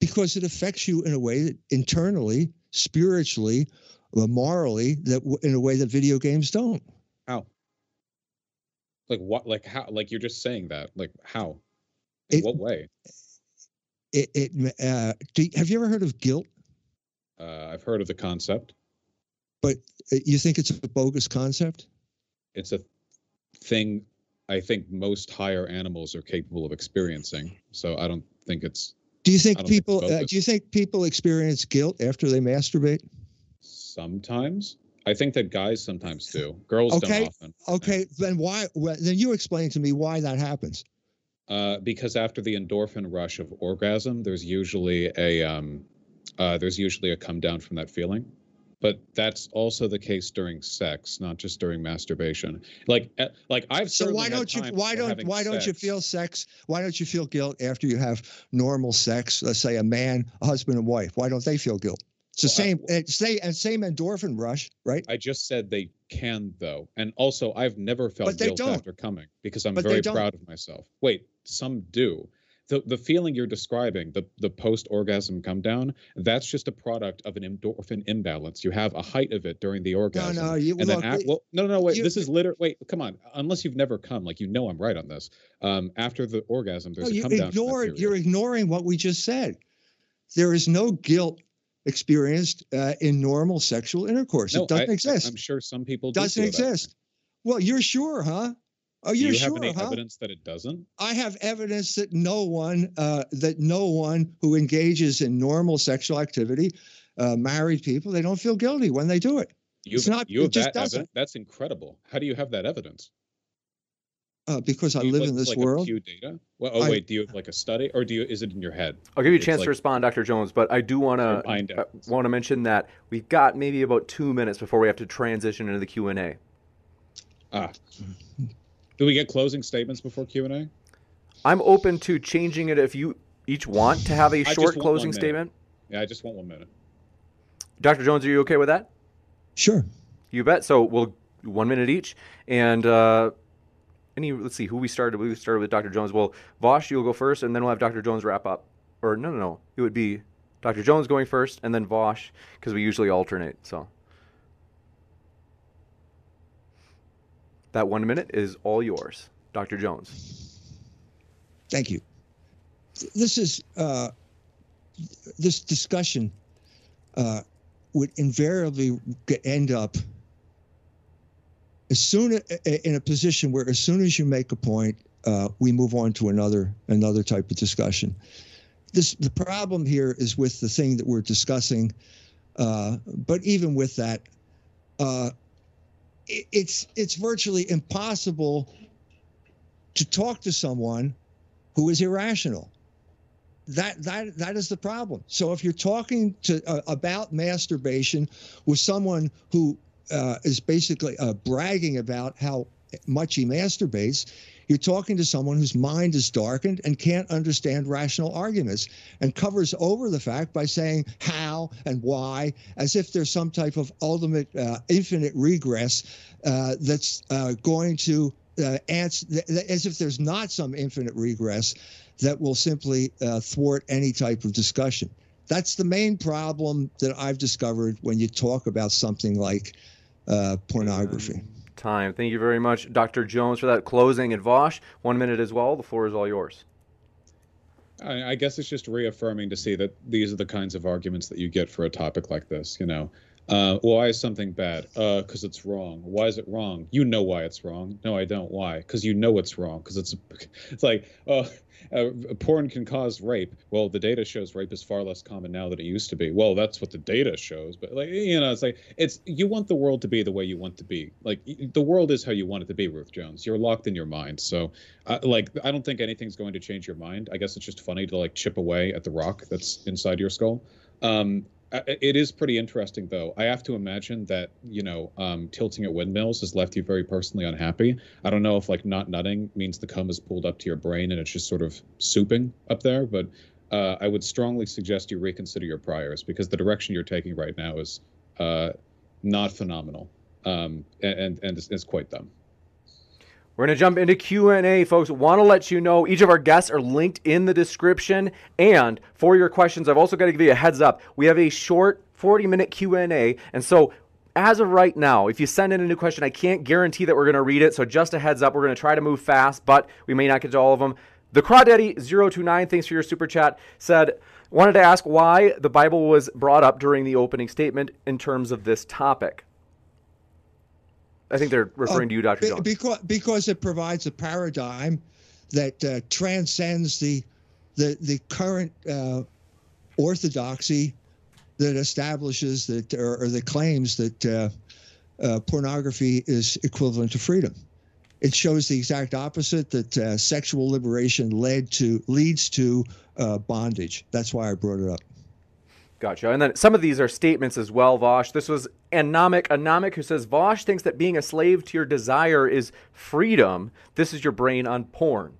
Because it affects you in a way that internally, spiritually, morally, that w- in a way that video games don't. How? Like what? Like how? Like you're just saying that? Like how? In It- what way? It, it uh, do, have you ever heard of guilt? Uh, I've heard of the concept. But uh, you think it's a bogus concept? it's a thing I think most higher animals are capable of experiencing. So I don't think it's Do you think don't think people? Uh, do you think people experience guilt after they masturbate? sometimes. I think that guys sometimes do. Girls Okay, don't often. Okay, then why? Well, then you explain to me why that happens. Uh, because after the endorphin rush of orgasm, there's usually a um, uh, there's usually a come down from that feeling. But that's also the case during sex, not just during masturbation. Like, uh, like I've So why don't you? Why don't? Why don't you feel sex? Why don't you feel guilt after you have normal sex? Let's say a man, a husband, and wife. Why don't they feel guilt? It's the Well, I- same. It's say and same endorphin rush, right? I just said they can though, and also I've never felt guilt don't. after coming because I'm But very proud of myself. Wait, some do. The the feeling you're describing, the the post orgasm come down, that's just a product of an endorphin imbalance. You have a height of it during the orgasm. no. no, You, and look, then, at, well, no, no, no, wait. you- this is literally. Wait, come on. Unless you've never come, like you know, I'm right on this. Um, after the orgasm, no, there's a you come down. from that ignored. You're ignoring what we just said. There is no guilt experienced uh, in normal sexual intercourse. No, it doesn't I- exist. I'm sure some people do doesn't that exist. Well, you're sure, huh? Oh, Do you're you sure, have any huh? evidence that it doesn't? I have evidence that no one uh, that no one who engages in normal sexual activity, uh, married people, they don't feel guilty when they do it You It's not- You it just that doesn't. evidence? That's incredible. How do you have that evidence? uh, because I Do you, live like- in this like world. A Pew data? Well, oh I- wait, do you have like a study, or do you? Is it in your head? I'll give you a chance like- to respond, Dr. Jones, but I do want to mind ends. want to mention that we've got maybe about two minutes before we have to transition into the Q and A. Ah, do we get closing statements before Q and A? I'm open to changing it if you each want to have a short closing statement. Yeah, I just want one minute. Dr. Jones, are you okay with that? Sure. You bet. So we'll one minute each, and uh, any let's see who we started. We started with Dr. Jones. Well, Vosh, you'll go first, and then we'll have Dr. Jones wrap up. Or no, no, no. It would be Dr. Jones going first, and then Vosh, because we usually alternate. So that one minute is all yours, Dr. Jones. Thank you. This is uh, this discussion uh, would invariably end up as soon in a position where as soon as you make a point, uh, we move on to another another type of discussion. This the problem here is with the thing that we're discussing, uh, but even with that, uh, it's it's virtually impossible to talk to someone who is irrational. That that that is the problem. So if you're talking to uh, about masturbation with someone who uh, is basically uh, bragging about how much he masturbates, you're talking to someone whose mind is darkened and can't understand rational arguments and covers over the fact by saying how and why as if there's some type of ultimate uh, infinite regress uh, that's uh, going to uh, answer, as if there's not some infinite regress that will simply uh, thwart any type of discussion. That's the main problem that I've discovered when you talk about something like uh, pornography time. Thank you very much, Dr. Jones, for that closing. And Vosh, one minute as well. The floor is all yours. I, guess it's just reaffirming to see that these are the kinds of arguments that you get for a topic like this. You know, uh, why is something bad? Uh, because it's wrong. Why is it wrong? You know why it's wrong. No, I don't. Why? Because you know it's wrong. Because it's, (laughs) it's like, oh, (laughs) uh, porn can cause rape. Well, the data shows rape is far less common now than it used to be. Well, that's what the data shows. But like, you know, it's like it's you want the world to be the way you want to be. Like the world is how you want it to be, Ruth Jones. You're locked in your mind. So, uh, like, I don't think anything's going to change your mind. I guess it's just funny to like chip away at the rock that's inside your skull. Um, it is pretty interesting, though. I have to imagine that you know um, tilting at windmills has left you very personally unhappy. I don't know if like not nutting means the cum is pulled up to your brain and it's just sort of souping up there, but uh, I would strongly suggest you reconsider your priors because the direction you're taking right now is uh, not phenomenal um, and and it's, it's quite dumb. We're going to jump into Q&A, folks. Want to let you know each of our guests are linked in the description and for your questions, I've also got to give you a heads up. We have a short 40-minute Q&A, and so as of right now, if you send in a new question, I can't guarantee that we're going to read it. So just a heads up, we're going to try to move fast, but we may not get to all of them. The Crawdaddy029, thanks for your super chat, said, wanted to ask why the Bible was brought up during the opening statement in terms of this topic. I think they're referring uh, to you, Dr. Jones. Because, because it provides a paradigm that uh, transcends the, the, the current uh, orthodoxy that establishes that, or, or that claims that uh, uh, pornography is equivalent to freedom. It shows the exact opposite that uh, sexual liberation led to leads to bondage. That's why I brought it up. Gotcha. And then some of these are statements as well, Vosh. This was Anomic, Anomic, who says Vosh thinks that being a slave to your desire is freedom. This is your brain on porn.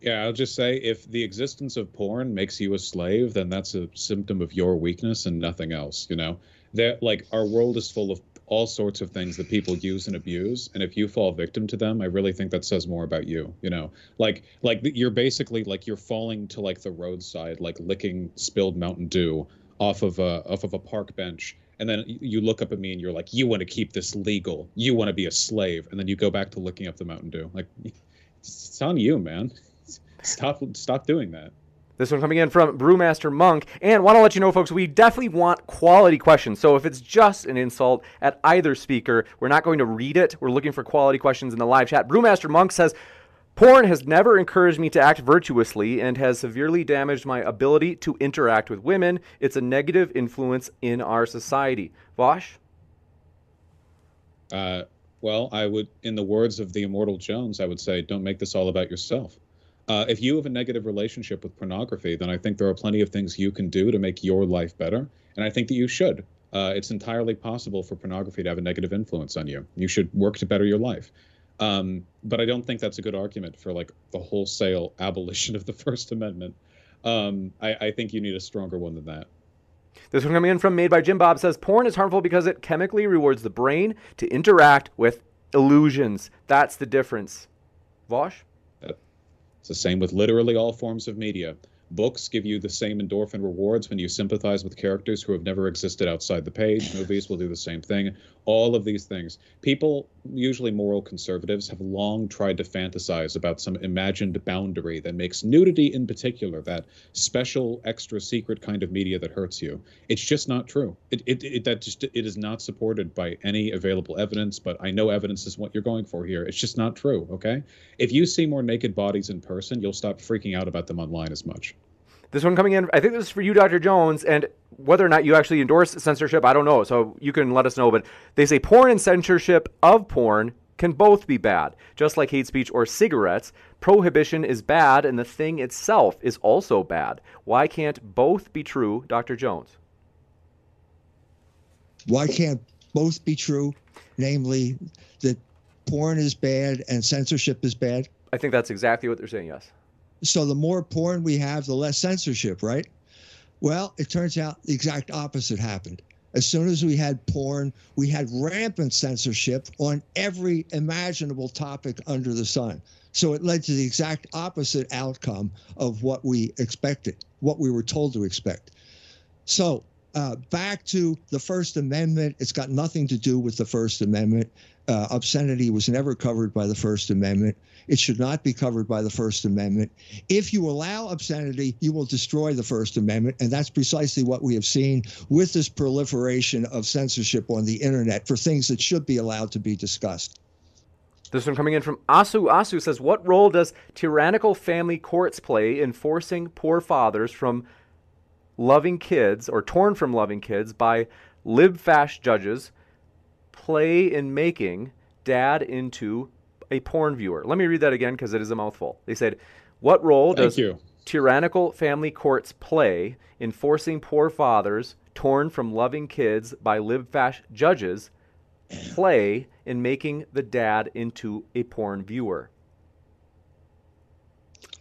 Yeah, I'll just say if the existence of porn makes you a slave, then that's a symptom of your weakness and nothing else. You know, that like our world is full of all sorts of things that people use and abuse and if you fall victim to them i really think that says more about you you know? Like like you're basically like you're falling to like the roadside like licking spilled mountain dew off of a off of a park bench and then you look up at me and you're like you want to keep this legal. You want to be a slave. And then you go back to licking up the mountain dew. Like it's on you man. (laughs) Stop stop doing that this one coming in from Brewmaster Monk. And want to let you know, folks, we definitely want quality questions. So if it's just an insult at either speaker, we're not going to read it. We're looking for quality questions in the live chat. Brewmaster Monk says, Porn has never encouraged me to act virtuously and has severely damaged my ability to interact with women. It's a negative influence in our society. Vosh? Uh, well, I would, in the words of the immortal Jones, I would say, don't make this all about yourself. Uh, if you have a negative relationship with pornography, then I think there are plenty of things you can do to make your life better, and I think that you should. Uh, it's entirely possible for pornography to have a negative influence on you. You should work to better your life. Um, but I don't think that's a good argument for like the wholesale (laughs) abolition of the First Amendment. Um, I, I think you need a stronger one than that. This one coming in from Made by Jim Bob says porn is harmful because it chemically rewards the brain to interact with illusions. That's the difference. Vosh? It's the same with literally all forms of media. Books give you the same endorphin rewards when you sympathize with characters who have never existed outside the page. (laughs) Movies will do the same thing. All of these things. People, usually moral conservatives, have long tried to fantasize about some imagined boundary that makes nudity, in particular, that special, extra secret kind of media that hurts you. It's just not true. It, it, it that just it is not supported by any available evidence. But I know evidence is what you're going for here. It's just not true. Okay. If you see more naked bodies in person, you'll stop freaking out about them online as much. This one coming in, I think this is for you, Dr. Jones, and whether or not you actually endorse censorship, I don't know. So you can let us know. But they say porn and censorship of porn can both be bad. Just like hate speech or cigarettes, prohibition is bad and the thing itself is also bad. Why can't both be true, Dr. Jones? Why can't both be true? Namely, that porn is bad and censorship is bad? I think that's exactly what they're saying, yes. So the more porn we have, the less censorship, right? Well, it turns out the exact opposite happened. As soon as we had porn, we had rampant censorship on every imaginable topic under the sun. So it led to the exact opposite outcome of what we expected, what we were told to expect. So uh, back to the First Amendment, it's got nothing to do with the First Amendment. Uh, obscenity was never covered by the First Amendment. It should not be covered by the First Amendment. If you allow obscenity, you will destroy the First Amendment. And that's precisely what we have seen with this proliferation of censorship on the internet for things that should be allowed to be discussed. This one coming in from Asu. Asu says, What role does tyrannical family courts play in forcing poor fathers from loving kids or torn from loving kids by libfash judges play in making dad into a porn viewer. Let me read that again because it is a mouthful. They said, What role Thank does you. tyrannical family courts play in forcing poor fathers torn from loving kids by libfash judges play in making the dad into a porn viewer?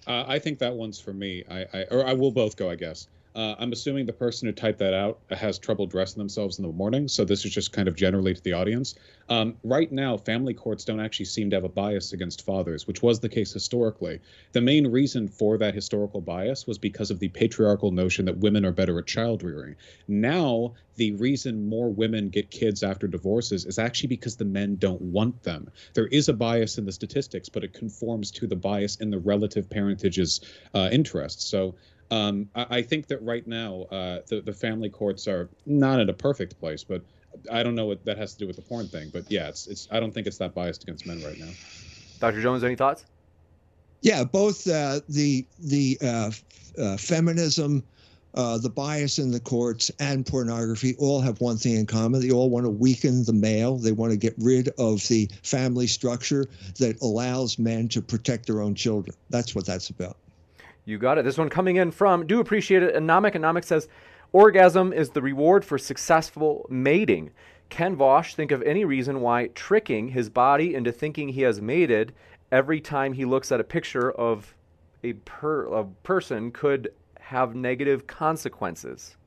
Uh, I think that one's for me. I, I or I will both go, I guess. Uh, I'm assuming the person who typed that out has trouble dressing themselves in the morning, so this is just kind of generally to the audience. Um, right now, family courts don't actually seem to have a bias against fathers, which was the case historically. The main reason for that historical bias was because of the patriarchal notion that women are better at child rearing. Now, the reason more women get kids after divorces is actually because the men don't want them. There is a bias in the statistics, but it conforms to the bias in the relative parentage's uh, interests. So um, I, I, think that right now uh, the the family courts are not in a perfect place, but I don't know what that has to do with the porn thing. But yeah, it's it's I don't think it's that biased against men right now. Dr. Jones, any thoughts? Yeah, both uh, the the uh, uh feminism, uh, the bias in the courts, and pornography all have one thing in common: they all want to weaken the male. They want to get rid of the family structure that allows men to protect their own children. That's what that's about. You got it. This one coming in from do appreciate it. Anomic Anomic says, orgasm is the reward for successful mating. Ken Vosh think of any reason why tricking his body into thinking he has mated every time he looks at a picture of a, per, a person could have negative consequences.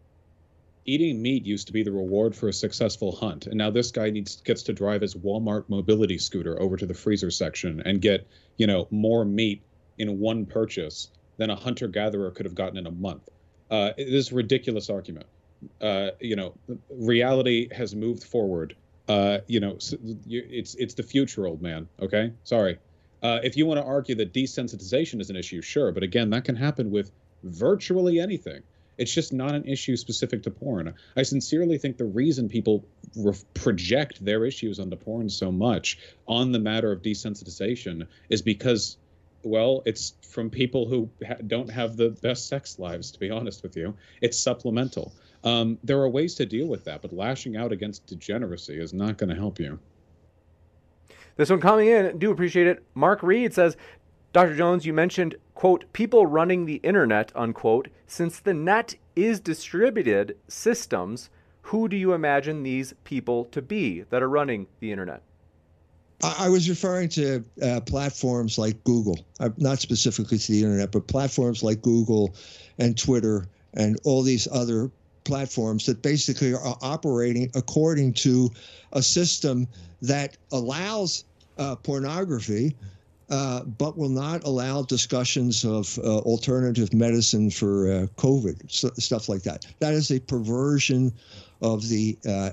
Eating meat used to be the reward for a successful hunt, and now this guy needs gets to drive his Walmart mobility scooter over to the freezer section and get, you know, more meat in one purchase than a hunter gatherer could have gotten in a month. Uh, it is a ridiculous argument. Uh, you know, reality has moved forward. Uh, you know, it's it's the future, old man. Okay, sorry. Uh, if you want to argue that desensitization is an issue, sure, but again, that can happen with virtually anything. It's just not an issue specific to porn. I sincerely think the reason people re- project their issues onto porn so much on the matter of desensitization is because well, it's from people who ha- don't have the best sex lives, to be honest with you. It's supplemental. Um, there are ways to deal with that, but lashing out against degeneracy is not going to help you. This one coming in, do appreciate it. Mark Reed says, Dr. Jones, you mentioned, quote, people running the internet, unquote. Since the net is distributed systems, who do you imagine these people to be that are running the internet? I was referring to uh, platforms like Google, uh, not specifically to the internet, but platforms like Google and Twitter and all these other platforms that basically are operating according to a system that allows uh, pornography, uh, but will not allow discussions of uh, alternative medicine for uh, COVID, stuff like that. That is a perversion of the uh,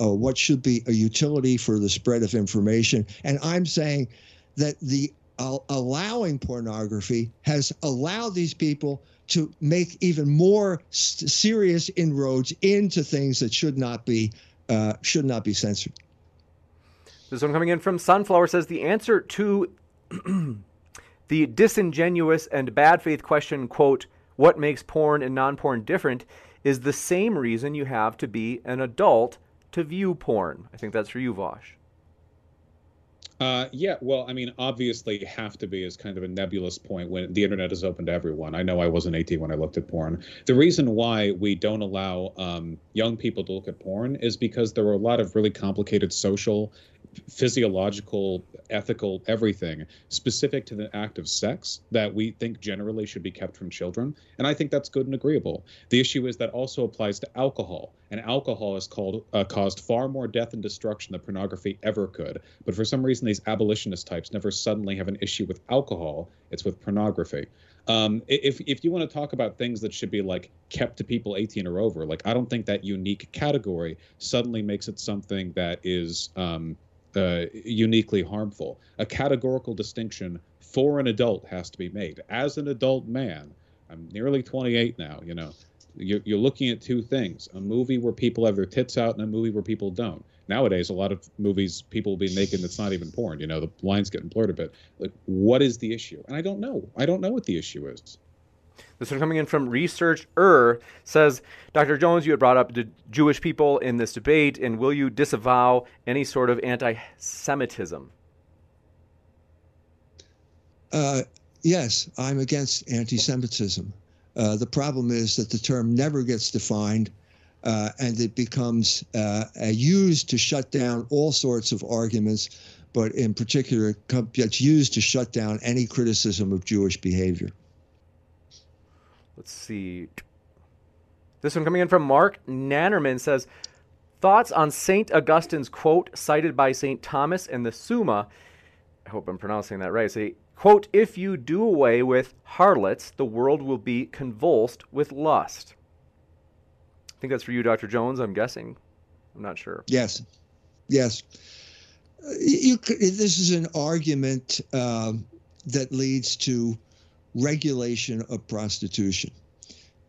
uh, what should be a utility for the spread of information. And I'm saying that the uh, allowing pornography has allowed these people to make even more serious inroads into things that should not be uh, should not be censored. This one coming in from Sunflower says the answer to (clears throat) the disingenuous and bad faith question, quote, what makes porn and non-porn different is the same reason you have to be an adult to view porn. I think that's for you, Vosh. Uh, yeah, well, I mean, obviously, have to be is kind of a nebulous point when the internet is open to everyone. I know I wasn't 18 when I looked at porn. The reason why we don't allow um, young people to look at porn is because there are a lot of really complicated social physiological, ethical, everything specific to the act of sex that we think generally should be kept from children. And I think that's good and agreeable. The issue is that also applies to alcohol. And alcohol has called, uh, caused far more death and destruction than pornography ever could. But for some reason, these abolitionist types never suddenly have an issue with alcohol, it's with pornography. Um, if if you want to talk about things that should be like kept to people 18 or over, like I don't think that unique category suddenly makes it something that is um, uh, uniquely harmful. A categorical distinction for an adult has to be made. As an adult man, I'm nearly 28 now, you know, you're, you're looking at two things a movie where people have their tits out and a movie where people don't. Nowadays, a lot of movies people will be making that's not even porn. You know, the lines getting blurred a bit. Like, what is the issue? And I don't know. I don't know what the issue is. This one coming in from Researcher says, Dr. Jones, you had brought up the Jewish people in this debate, and will you disavow any sort of anti Semitism? Uh, yes, I'm against anti Semitism. Uh, the problem is that the term never gets defined. Uh, and it becomes uh, used to shut down all sorts of arguments, but in particular, it's used to shut down any criticism of Jewish behavior. Let's see. This one coming in from Mark Nannerman says, Thoughts on St. Augustine's quote cited by St. Thomas in the Summa. I hope I'm pronouncing that right. Say, quote, If you do away with harlots, the world will be convulsed with lust. Think that's for you, Dr. Jones, I'm guessing. I'm not sure. Yes. Yes. You, this is an argument uh, that leads to regulation of prostitution.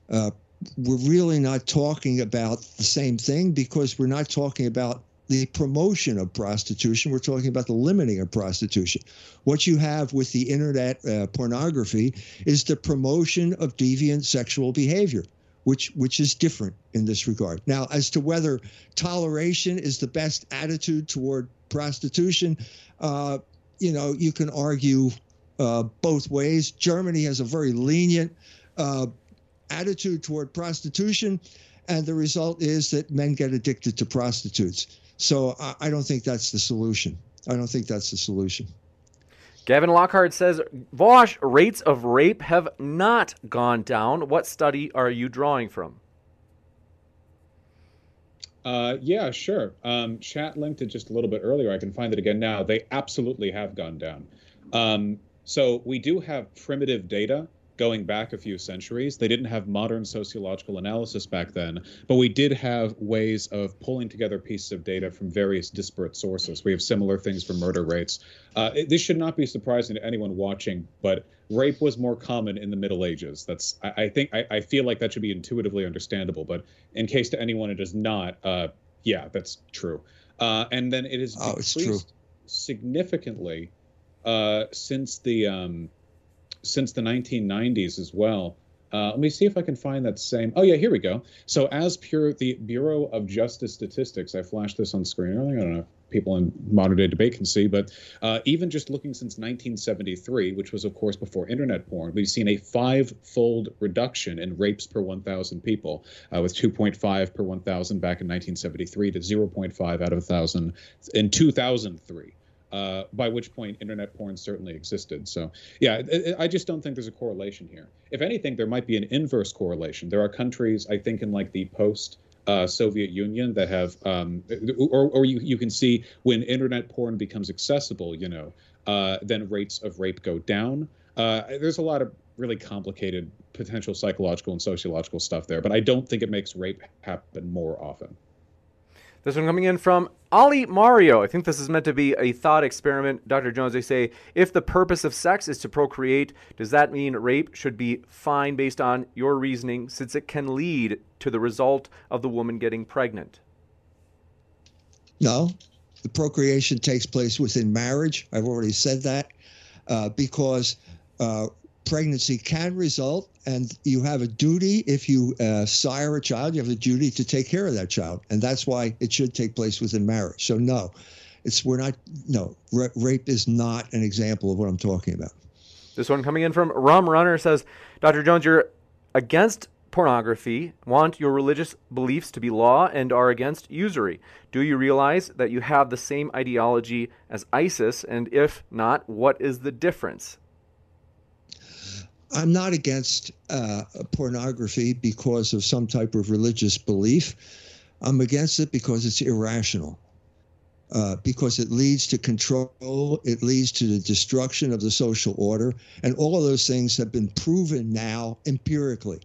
Uh, we're really not talking about the same thing because we're not talking about the promotion of prostitution. We're talking about the limiting of prostitution. What you have with the internet uh, pornography is the promotion of deviant sexual behavior, which which is different in this regard. Now, as to whether toleration is the best attitude toward prostitution, uh, you know, you can argue uh, both ways. Germany has a very lenient uh, attitude toward prostitution, and the result is that men get addicted to prostitutes. So I, I don't think that's the solution. I don't think that's the solution. Gavin Lockhart says, Vaush, rates of rape have not gone down. What study are you drawing from? Uh, yeah, sure. Um, chat linked it just a little bit earlier. I can find it again now. They absolutely have gone down. Um, so we do have primitive data going back a few centuries. They didn't have modern sociological analysis back then, but we did have ways of pulling together pieces of data from various disparate sources. We have similar things for murder rates. Uh, it, this should not be surprising to anyone watching, but rape was more common in the Middle Ages. That's I, I think I, I, feel like that should be intuitively understandable, but in case to anyone it is not, uh, yeah, that's true. Uh, and then it is oh, decreased significantly uh, since the um, since the 1990s as well. Uh, let me see if I can find that same. Oh yeah, here we go. So as pure the Bureau of Justice Statistics, I flashed this on screen earlier. I don't know if people in modern day debate can see, but uh, even just looking since 1973, which was of course before internet porn, we've seen a five-fold reduction in rapes per 1,000 people, uh, with 2.5 per 1,000 back in 1973 to 0.5 out of 1,000 in 2003. Uh, by which point internet porn certainly existed. So, yeah, I just don't think there's a correlation here. If anything, there might be an inverse correlation. There are countries, I think, in like the post uh, Soviet Union that have, um, or, or you, you can see when internet porn becomes accessible, you know, uh, then rates of rape go down. Uh, there's a lot of really complicated potential psychological and sociological stuff there, but I don't think it makes rape happen more often. This one coming in from Ali Mario. I think this is meant to be a thought experiment. Dr. Jones, they say, if the purpose of sex is to procreate, does that mean rape should be fine based on your reasoning since it can lead to the result of the woman getting pregnant? No. The procreation takes place within marriage. I've already said that. Uh, because uh, pregnancy can result, and you have a duty if you uh, sire a child, you have a duty to take care of that child, and that's why it should take place within marriage. So no. It's we're not no ra- rape is not an example of what I'm talking about. This one coming in from Rum Runner says, Dr. Jones, you're against pornography, want your religious beliefs to be law, and are against usury. Do you realize that you have the same ideology as ISIS? And if not, what is the difference? I'm not against uh, pornography because of some type of religious belief. I'm against it because it's irrational. Uh, because it leads to control, it leads to the destruction of the social order, and all of those things have been proven now empirically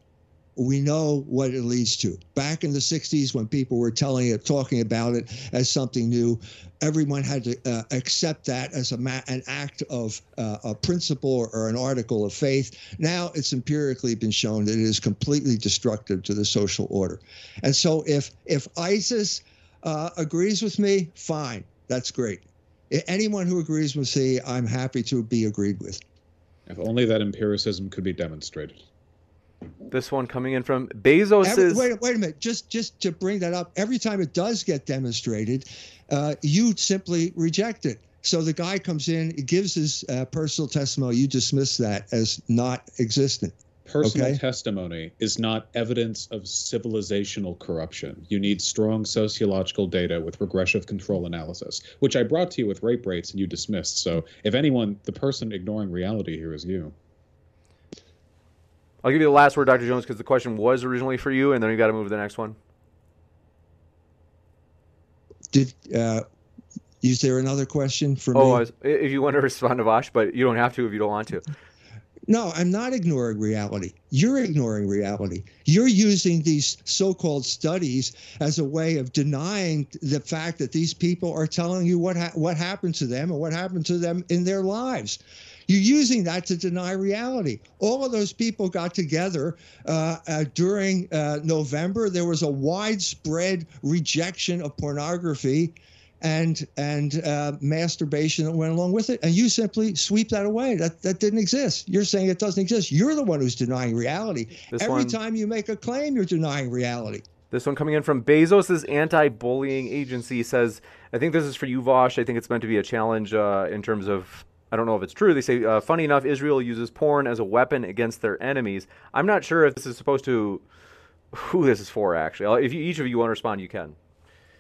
we know what it leads to. Back in the 60s, when people were telling it, talking about it as something new, everyone had to uh, accept that as a ma- an act of uh, a principle or, an article of faith. Now it's empirically been shown that it is completely destructive to the social order. And so, if if ISIS uh, agrees with me, fine, that's great. Anyone who agrees with me, I'm happy to be agreed with. If only that empiricism could be demonstrated. This one coming in from Bezos Every, wait, wait a minute. Just just to bring that up, every time it does get demonstrated, uh, you simply reject it. So the guy comes in, he gives his uh, personal testimony. You dismiss that as not existent. Personal okay? testimony is not evidence of civilizational corruption. You need strong sociological data with regressive control analysis, which I brought to you with rape rates and you dismissed. So if anyone, the person ignoring reality here is you. I'll give you the last word, Dr. Jones, because the question was originally for you, and then we got to move to the next one. Did uh, is there another question for oh, me? Oh, if you want to respond to Vaush, but you don't have to if you don't want to. No, I'm not ignoring reality. You're ignoring reality. You're using these so called studies as a way of denying the fact that these people are telling you what, ha- what happened to them and what happened to them in their lives. You're using that to deny reality. All of those people got together uh, uh, during uh, November. There was a widespread rejection of pornography and and uh, masturbation that went along with it, and you simply sweep that away. That that didn't exist. You're saying it doesn't exist. You're the one who's denying reality. This Every one, time you make a claim, you're denying reality. This one coming in from Bezos' anti-bullying agency says, "I think this is for you, Vosh. I think it's meant to be a challenge uh, in terms of I don't know if it's true. They say, uh, funny enough, Israel uses porn as a weapon against their enemies. I'm not sure if this is supposed to, who this is for, actually. If you, each of you want to respond, you can.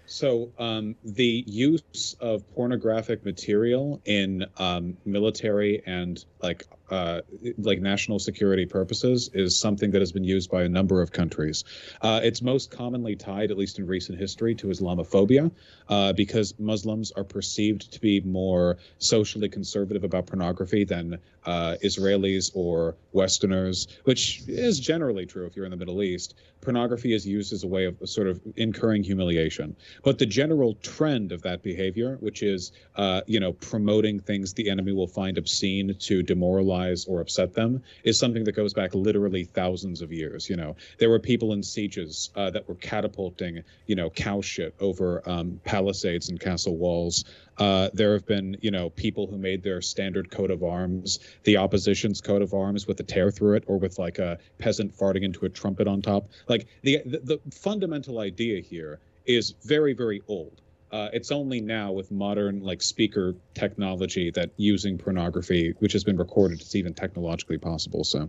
So, um, the use of pornographic material in um, military and like uh, like national security purposes is something that has been used by a number of countries. Uh, it's most commonly tied, at least in recent history, to Islamophobia, uh, because Muslims are perceived to be more socially conservative about pornography than uh, Israelis or Westerners, which is generally true if you're in the Middle East. Pornography is used as a way of sort of incurring humiliation. But the general trend of that behavior, which is, uh, you know, promoting things the enemy will find obscene to demoralize or upset them, is something that goes back literally thousands of years. You know, there were people in sieges uh, that were catapulting, you know, cow shit over um, palisades and castle walls. Uh, there have been, you know, people who made their standard coat of arms the opposition's coat of arms with a tear through it, or with like a peasant farting into a trumpet on top. Like the the, the fundamental idea here is very very old. Uh, it's only now with modern like speaker technology that using pornography, which has been recorded, is even technologically possible. So,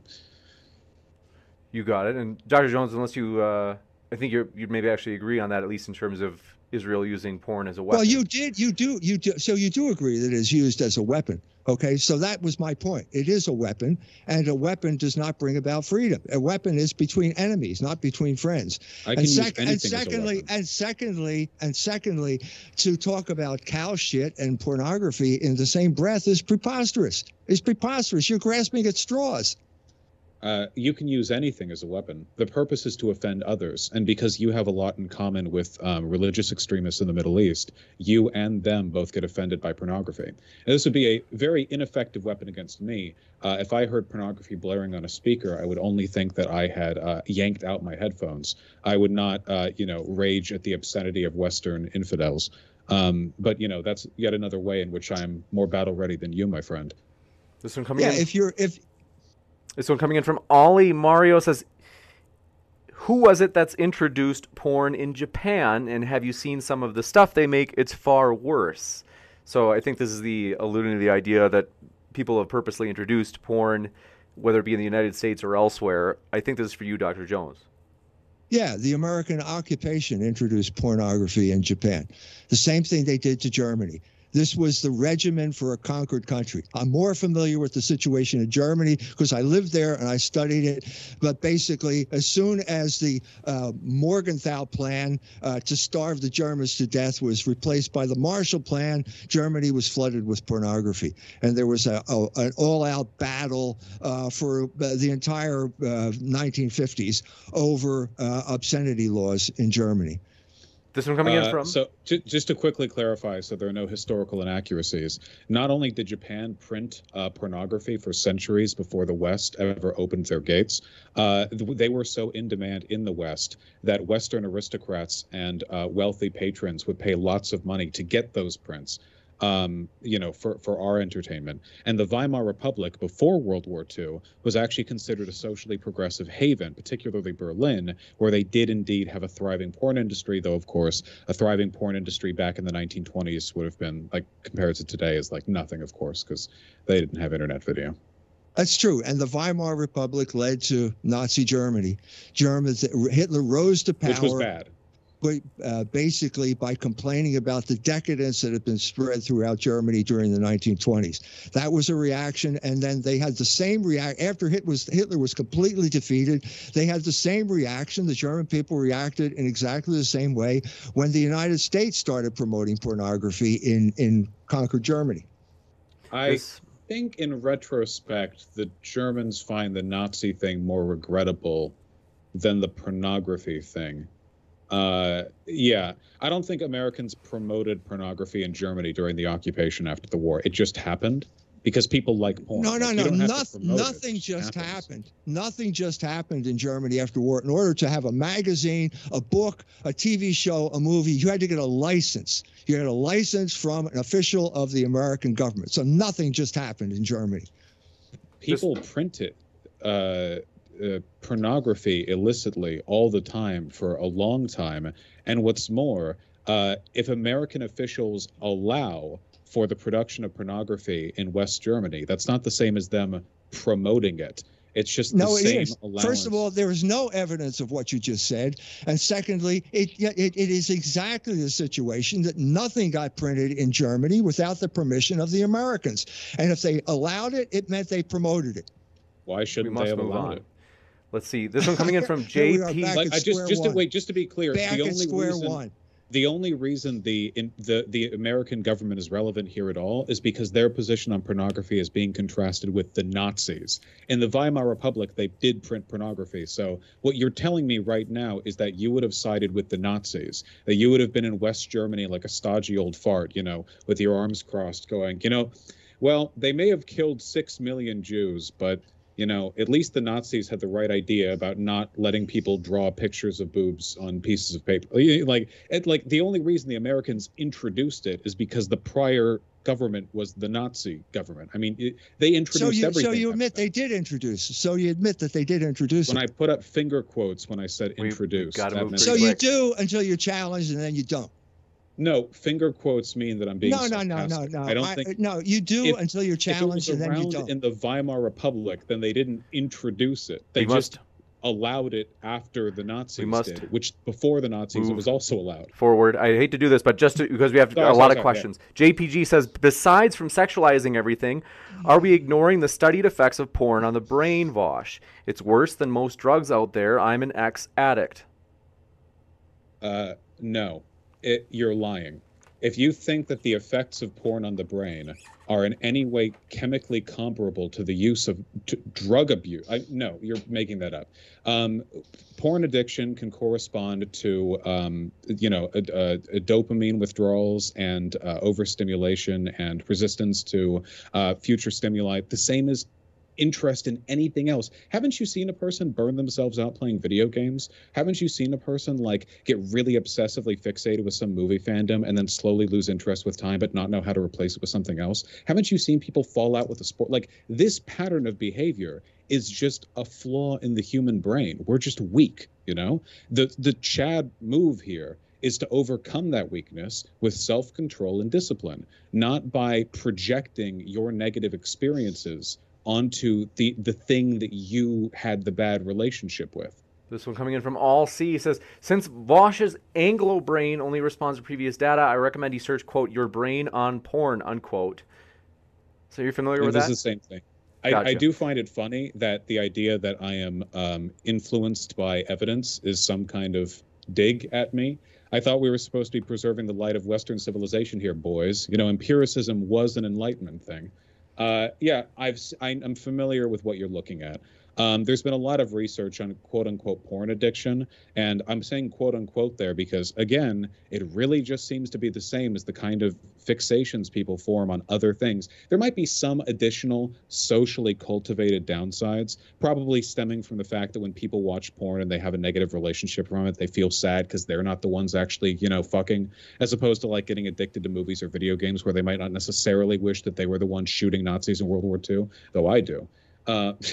you got it. And Dr. Jones, unless you, uh, I think you you maybe actually agree on that, at least in terms of Israel using porn as a weapon. Well, you did, you do, you do. So you do agree that it is used as a weapon. Okay, so that was my point. It is a weapon, and a weapon does not bring about freedom. A weapon is between enemies, not between friends. I can and, sec- use and secondly, and secondly, and secondly, to talk about cow shit and pornography in the same breath is preposterous. It's preposterous. You're grasping at straws. Uh, you can use anything as a weapon. The purpose is to offend others, and because you have a lot in common with um, religious extremists in the Middle East, you and them both get offended by pornography. And this would be a very ineffective weapon against me. Uh, if I heard pornography blaring on a speaker, I would only think that I had uh, yanked out my headphones. I would not, uh, you know, rage at the obscenity of Western infidels. Um, but you know, that's yet another way in which I'm more battle ready than you, my friend. This one coming yeah, in. if you're if this one coming in from Ollie Mario says, who was it that's introduced porn in Japan? And have you seen some of the stuff they make? It's far worse. So I think this is the alluding to the idea that people have purposely introduced porn, whether it be in the United States or elsewhere. I think this is for you, Dr. Jones. Yeah, the American occupation introduced pornography in Japan. The same thing they did to Germany. This was the regimen for a conquered country. I'm more familiar with the situation in Germany because I lived there and I studied it. But basically, as soon as the uh, Morgenthau plan uh, to starve the Germans to death was replaced by the Marshall Plan, Germany was flooded with pornography. And there was a, a an all out battle uh, for the entire 1950s uh, over uh, obscenity laws in Germany. This one coming uh, in from? So, just to quickly clarify, so there are no historical inaccuracies. Not only did Japan print uh, pornography for centuries before the West ever opened their gates, uh, they were so in demand in the West that Western aristocrats and uh, wealthy patrons would pay lots of money to get those prints um, you know, for, for our entertainment. And the Weimar Republic before World War II was actually considered a socially progressive haven, particularly Berlin, where they did indeed have a thriving porn industry, though, of course, a thriving porn industry back in the 1920s would have been, like, compared to today, is like nothing, of course, because they didn't have internet video. That's true. And the Weimar Republic led to Nazi Germany. Germans, Hitler rose to power. Which was bad uh, basically by complaining about the decadence that had been spread throughout Germany during the 1920s. That was a reaction, and then they had the same react after Hitler was Hitler was completely defeated. They had the same reaction. The German people reacted in exactly the same way when the United States started promoting pornography in in conquered Germany. I think, in retrospect, the Germans find the Nazi thing more regrettable than the pornography thing uh, yeah, I don't think Americans promoted pornography in Germany during the occupation after the war. It just happened because people like porn. No, no, like, no. Nothing, nothing just happened. Nothing just happened in Germany after war. In order to have a magazine, a book, a TV show, a movie, you had to get a license. You had a license from an official of the American government. So nothing just happened in Germany. People printed uh, uh, pornography illicitly all the time for a long time. And what's more, uh, if American officials allow for the production of pornography in West Germany, that's not the same as them promoting it. It's just no, the same allowance. First of all, there is no evidence of what you just said, and secondly, it, it it is exactly the situation that nothing got printed in Germany without the permission of the Americans, and if they allowed it, it meant they promoted it. Why shouldn't they have allowed on. it? Let's see. This one coming in from (laughs) JP. like, I just just to wait, just to be clear, back the only reason one. the only reason the in, the the American government is relevant here at all is because their position on pornography is being contrasted with the Nazis. In the Weimar Republic, they did print pornography. So what you're telling me right now is that you would have sided with the Nazis, that you would have been in West Germany like a stodgy old fart, you know, with your arms crossed, going, you know, well, they may have killed six million Jews, but you know, at least the Nazis had the right idea about not letting people draw pictures of boobs on pieces of paper. Like, it, like the only reason the Americans introduced it is because the prior government was the Nazi government. I mean, it, they introduced so you, everything. So you admit they did introduce. So you admit that they did introduce. When it. I put up finger quotes when I said introduce, so you do until you're challenged, and then you don't. No, finger quotes mean that I'm being no, no, no, no, no. I don't I, think. No, you do if, until you're challenged, and then you don't. In the Weimar Republic, then they didn't introduce it. They we just must, allowed it after the Nazis must did, which before the Nazis it was also allowed. Forward. I hate to do this, but just to, because we have sorry, a lot sorry, of questions. Yeah. JPG says, besides from sexualizing everything, are we ignoring the studied effects of porn on the brain, Vaush? It's worse than most drugs out there. I'm an ex addict. Uh, no it, you're lying. If you think that the effects of porn on the brain are in any way chemically comparable to the use of drug abuse, I, no, you're making that up. Um, porn addiction can correspond to, um, you know, a, a, a dopamine withdrawals and uh, overstimulation and resistance to uh, future stimuli, the same as interest in anything else. Haven't you seen a person burn themselves out playing video games? Haven't you seen a person like get really obsessively fixated with some movie fandom and then slowly lose interest with time but not know how to replace it with something else? Haven't you seen people fall out with a sport? Like this pattern of behavior is just a flaw in the human brain. We're just weak, you know? The the Chad move here is to overcome that weakness with self-control and discipline, not by projecting your negative experiences onto the the thing that you had the bad relationship with. This one coming in from All C says, since Vaush's Anglo brain only responds to previous data, I recommend you search quote your brain on porn unquote. So you're familiar and with this is the same thing. I, Gotcha. I do find it funny that the idea that I am um, influenced by evidence is some kind of dig at me. I thought we were supposed to be preserving the light of Western civilization here, boys. You know, empiricism was an Enlightenment thing. Uh, yeah, I've I, am familiar with what you're looking at. Um, there's been a lot of research on quote unquote porn addiction, and I'm saying quote unquote there because again, it really just seems to be the same as the kind of fixations people form on other things. There might be some additional socially cultivated downsides, probably stemming from the fact that when people watch porn and they have a negative relationship from it, they feel sad because they're not the ones actually, you know, fucking, as opposed to like getting addicted to movies or video games where they might not necessarily wish that they were the ones shooting Nazis in World War II, though I do. Uh, (laughs)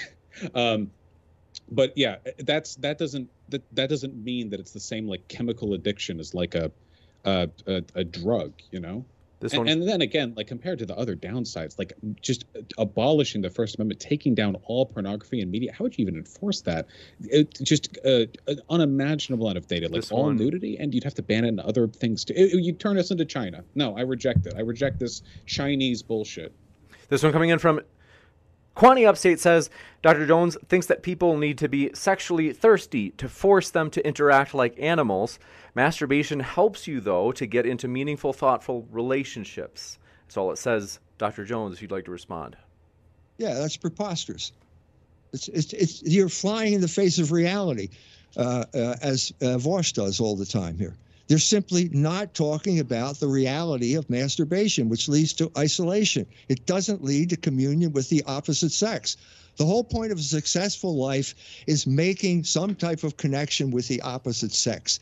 um, but yeah, that's that doesn't that, that doesn't mean that it's the same like chemical addiction as like a a, a, a drug, you know. This And, one and then again, like compared to the other downsides, like just abolishing the First Amendment, taking down all pornography and media, how would you even enforce that? It just uh, an unimaginable amount of data, like This all one- nudity, and you'd have to ban it in other things too. It- you turn us into China. No, I reject it. I reject this Chinese bullshit. This one coming in from Quantity Upstate says Dr. Jones thinks that people need to be sexually thirsty to force them to interact like animals. Masturbation helps you, though, to get into meaningful, thoughtful relationships. That's all it says. Dr. Jones, if you'd like to respond. Yeah, that's preposterous. It's, it's, it's you're flying in the face of reality, uh, uh, as uh, Vosh does all the time here. They're simply not talking about the reality of masturbation, which leads to isolation. It doesn't lead to communion with the opposite sex. The whole point of a successful life is making some type of connection with the opposite sex,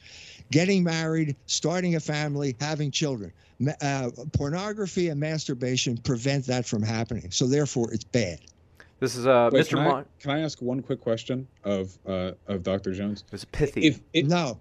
getting married, starting a family, having children. Uh, pornography and masturbation prevent that from happening. So therefore, it's bad. This is uh, Wait, Mr. can, I, Mon. can I ask one quick question of uh, of Dr. Jones? It's pithy. If it, No,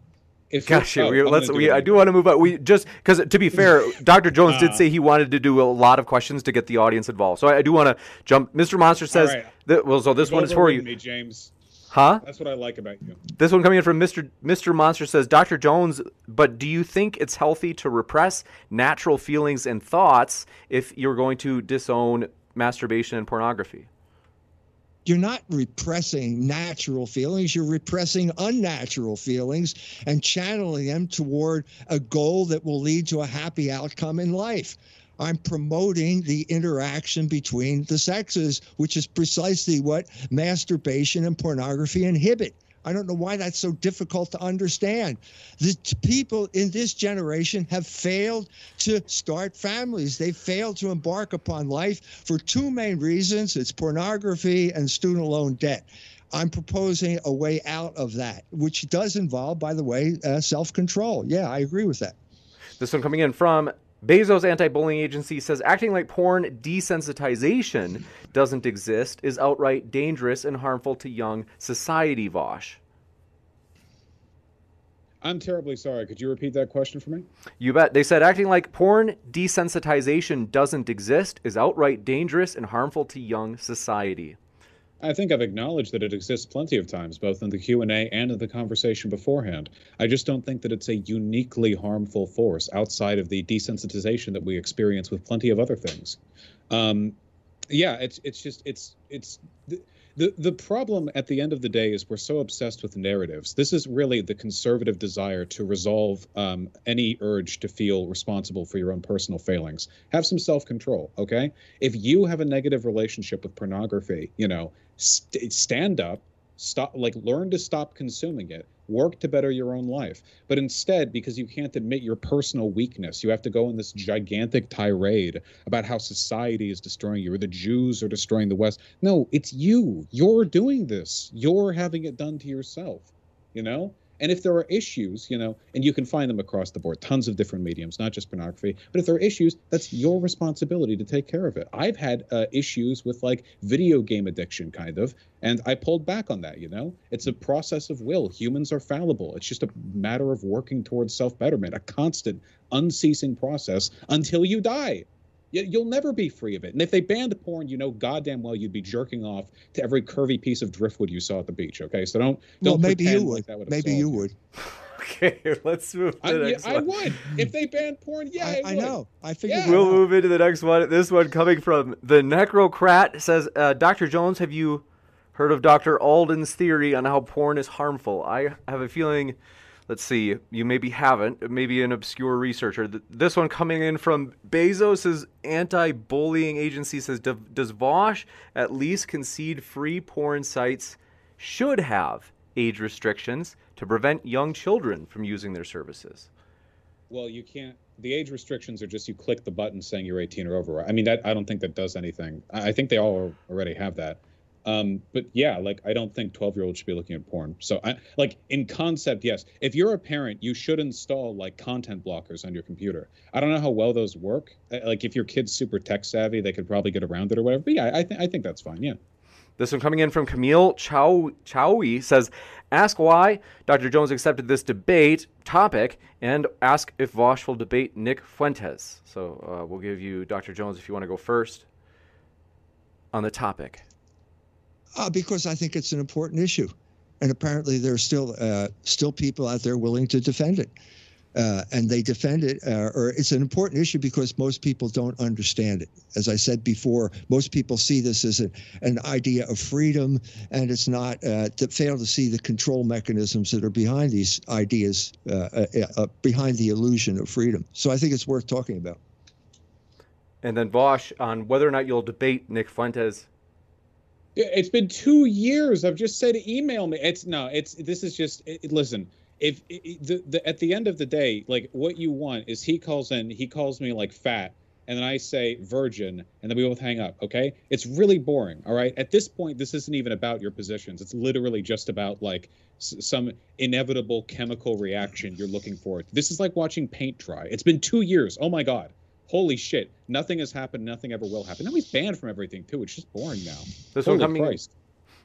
if Gosh, oh, we, let's. We, I do want to move on. We just because to be fair, (laughs) Dr. Jones did Uh. say he wanted to do a lot of questions to get the audience involved. So I, I do want to jump. Mr. Monster says right. that. Well, so this You've one is for you, me, James. huh? That's what I like about you. This one coming in from Mr. Mr. Monster says, Dr. Jones, but do you think it's healthy to repress natural feelings and thoughts if you're going to disown masturbation and pornography? You're not repressing natural feelings, you're repressing unnatural feelings and channeling them toward a goal that will lead to a happy outcome in life. I'm promoting the interaction between the sexes, which is precisely what masturbation and pornography inhibit. I don't know why that's so difficult to understand. The people in this generation have failed to start families. They failed to embark upon life for two main reasons it's pornography and student loan debt. I'm proposing a way out of that, which does involve, by the way, uh, self control. Yeah, I agree with that. This one coming in from Bezos anti-bullying agency says acting like porn desensitization doesn't exist is outright dangerous and harmful to young society, Vosh. I'm terribly sorry. Could you repeat that question for me? You bet. They said acting like porn desensitization doesn't exist is outright dangerous and harmful to young society. I think I've acknowledged that it exists plenty of times, both in the Q&A and in the conversation beforehand. I just don't think that it's a uniquely harmful force outside of the desensitization that we experience with plenty of other things. Um, yeah, it's it's just it's it's the, the the problem at the end of the day is we're so obsessed with narratives. This is really the conservative desire to resolve um, any urge to feel responsible for your own personal failings. Have some self control, okay? If you have a negative relationship with pornography, you know, st- stand up, stop, like learn to stop consuming it. Work to better your own life. But instead, because you can't admit your personal weakness, you have to go in this gigantic tirade about how society is destroying you or the Jews are destroying the West. No, it's you. You're doing this. You're having it done to yourself. You know? And if there are issues, you know, and you can find them across the board, tons of different mediums, not just pornography, but if there are issues, that's your responsibility to take care of it. I've had uh, issues with like video game addiction, kind of, and I pulled back on that, you know? It's a process of will. Humans are fallible. It's just a matter of working towards self betterment, a constant, unceasing process until you die. You'll never be free of it. And if they banned porn, you know goddamn well you'd be jerking off to every curvy piece of driftwood you saw at the beach. Okay, so don't don't well, maybe you would. Like maybe you would. (laughs) Okay, let's move to the I, next yeah, one. I would if they banned porn. Yeah, I, I, I know. I figured. Yeah. We'll move into the next one. This one coming from the Necrocrat says, uh, "Dr. Jones, have you heard of Dr. Alden's theory on how porn is harmful? I have a feeling." Let's see. You maybe haven't. Maybe an obscure researcher. This one coming in from Bezos' anti-bullying agency says, "Does Vosh at least concede free porn sites should have age restrictions to prevent young children from using their services?" Well, you can't. The age restrictions are just you click the button saying you're 18 or over. I mean, that I don't think that does anything. I think they all already have that. Um, but yeah, like I don't think 12 year olds should be looking at porn. So I like in concept, yes. If you're a parent, you should install like content blockers on your computer. I don't know how well those work. Like if your kid's super tech savvy, they could probably get around it or whatever. But yeah, I think I think that's fine. Yeah. This one coming in from Camille Chow Chowi says, "Ask why Dr. Jones accepted this debate topic, and ask if Vosh will debate Nick Fuentes." So uh, we'll give you Dr. Jones if you want to go first on the topic. Uh, because I think it's an important issue, and apparently there's still uh, still people out there willing to defend it, uh, and they defend it. Uh, or it's an important issue because most people don't understand it. As I said before, most people see this as an idea of freedom, and it's not. Uh, to fail to see the control mechanisms that are behind these ideas, uh, behind the illusion of freedom. So I think it's worth talking about. And then Vosh on whether or not you'll debate Nick Fuentes. It's been two years. I've just said email me. It's no. It's this is just it, listen. If it- the, the at the end of the day, like what you want is he calls in, he calls me like fat, and then I say virgin, and then we both hang up. Okay, it's really boring. All right. At this point, this isn't even about your positions. It's literally just about like s- some inevitable chemical reaction you're looking for. This is like watching paint dry. It's been two years. Oh my god. Holy shit! Nothing has happened. Nothing ever will happen. Now he's banned from everything too. It's just boring now. This Holy one coming. Christ.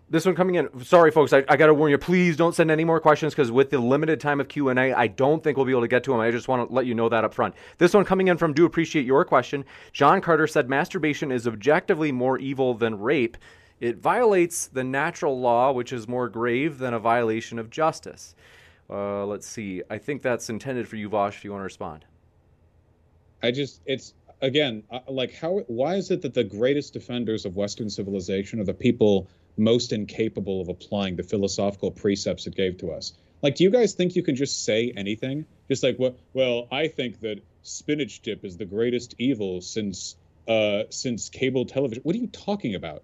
This one coming in. Sorry, folks. I, I got to warn you. Please don't send any more questions because with the limited time of Q and A, I don't think we'll be able to get to them. I just want to let you know that up front. This one coming in from Do appreciate your question. John Carter said masturbation is objectively more evil than rape. It violates the natural law, which is more grave than a violation of justice. Uh, let's see. I think that's intended for you, Vosh. If you want to respond. I just it's again uh, like how why is it that the greatest defenders of Western civilization are the people most incapable of applying the philosophical precepts it gave to us? Like, do you guys think you can just say anything? Just like, well, well, I think that spinach dip is the greatest evil since uh since cable television. What are you talking about?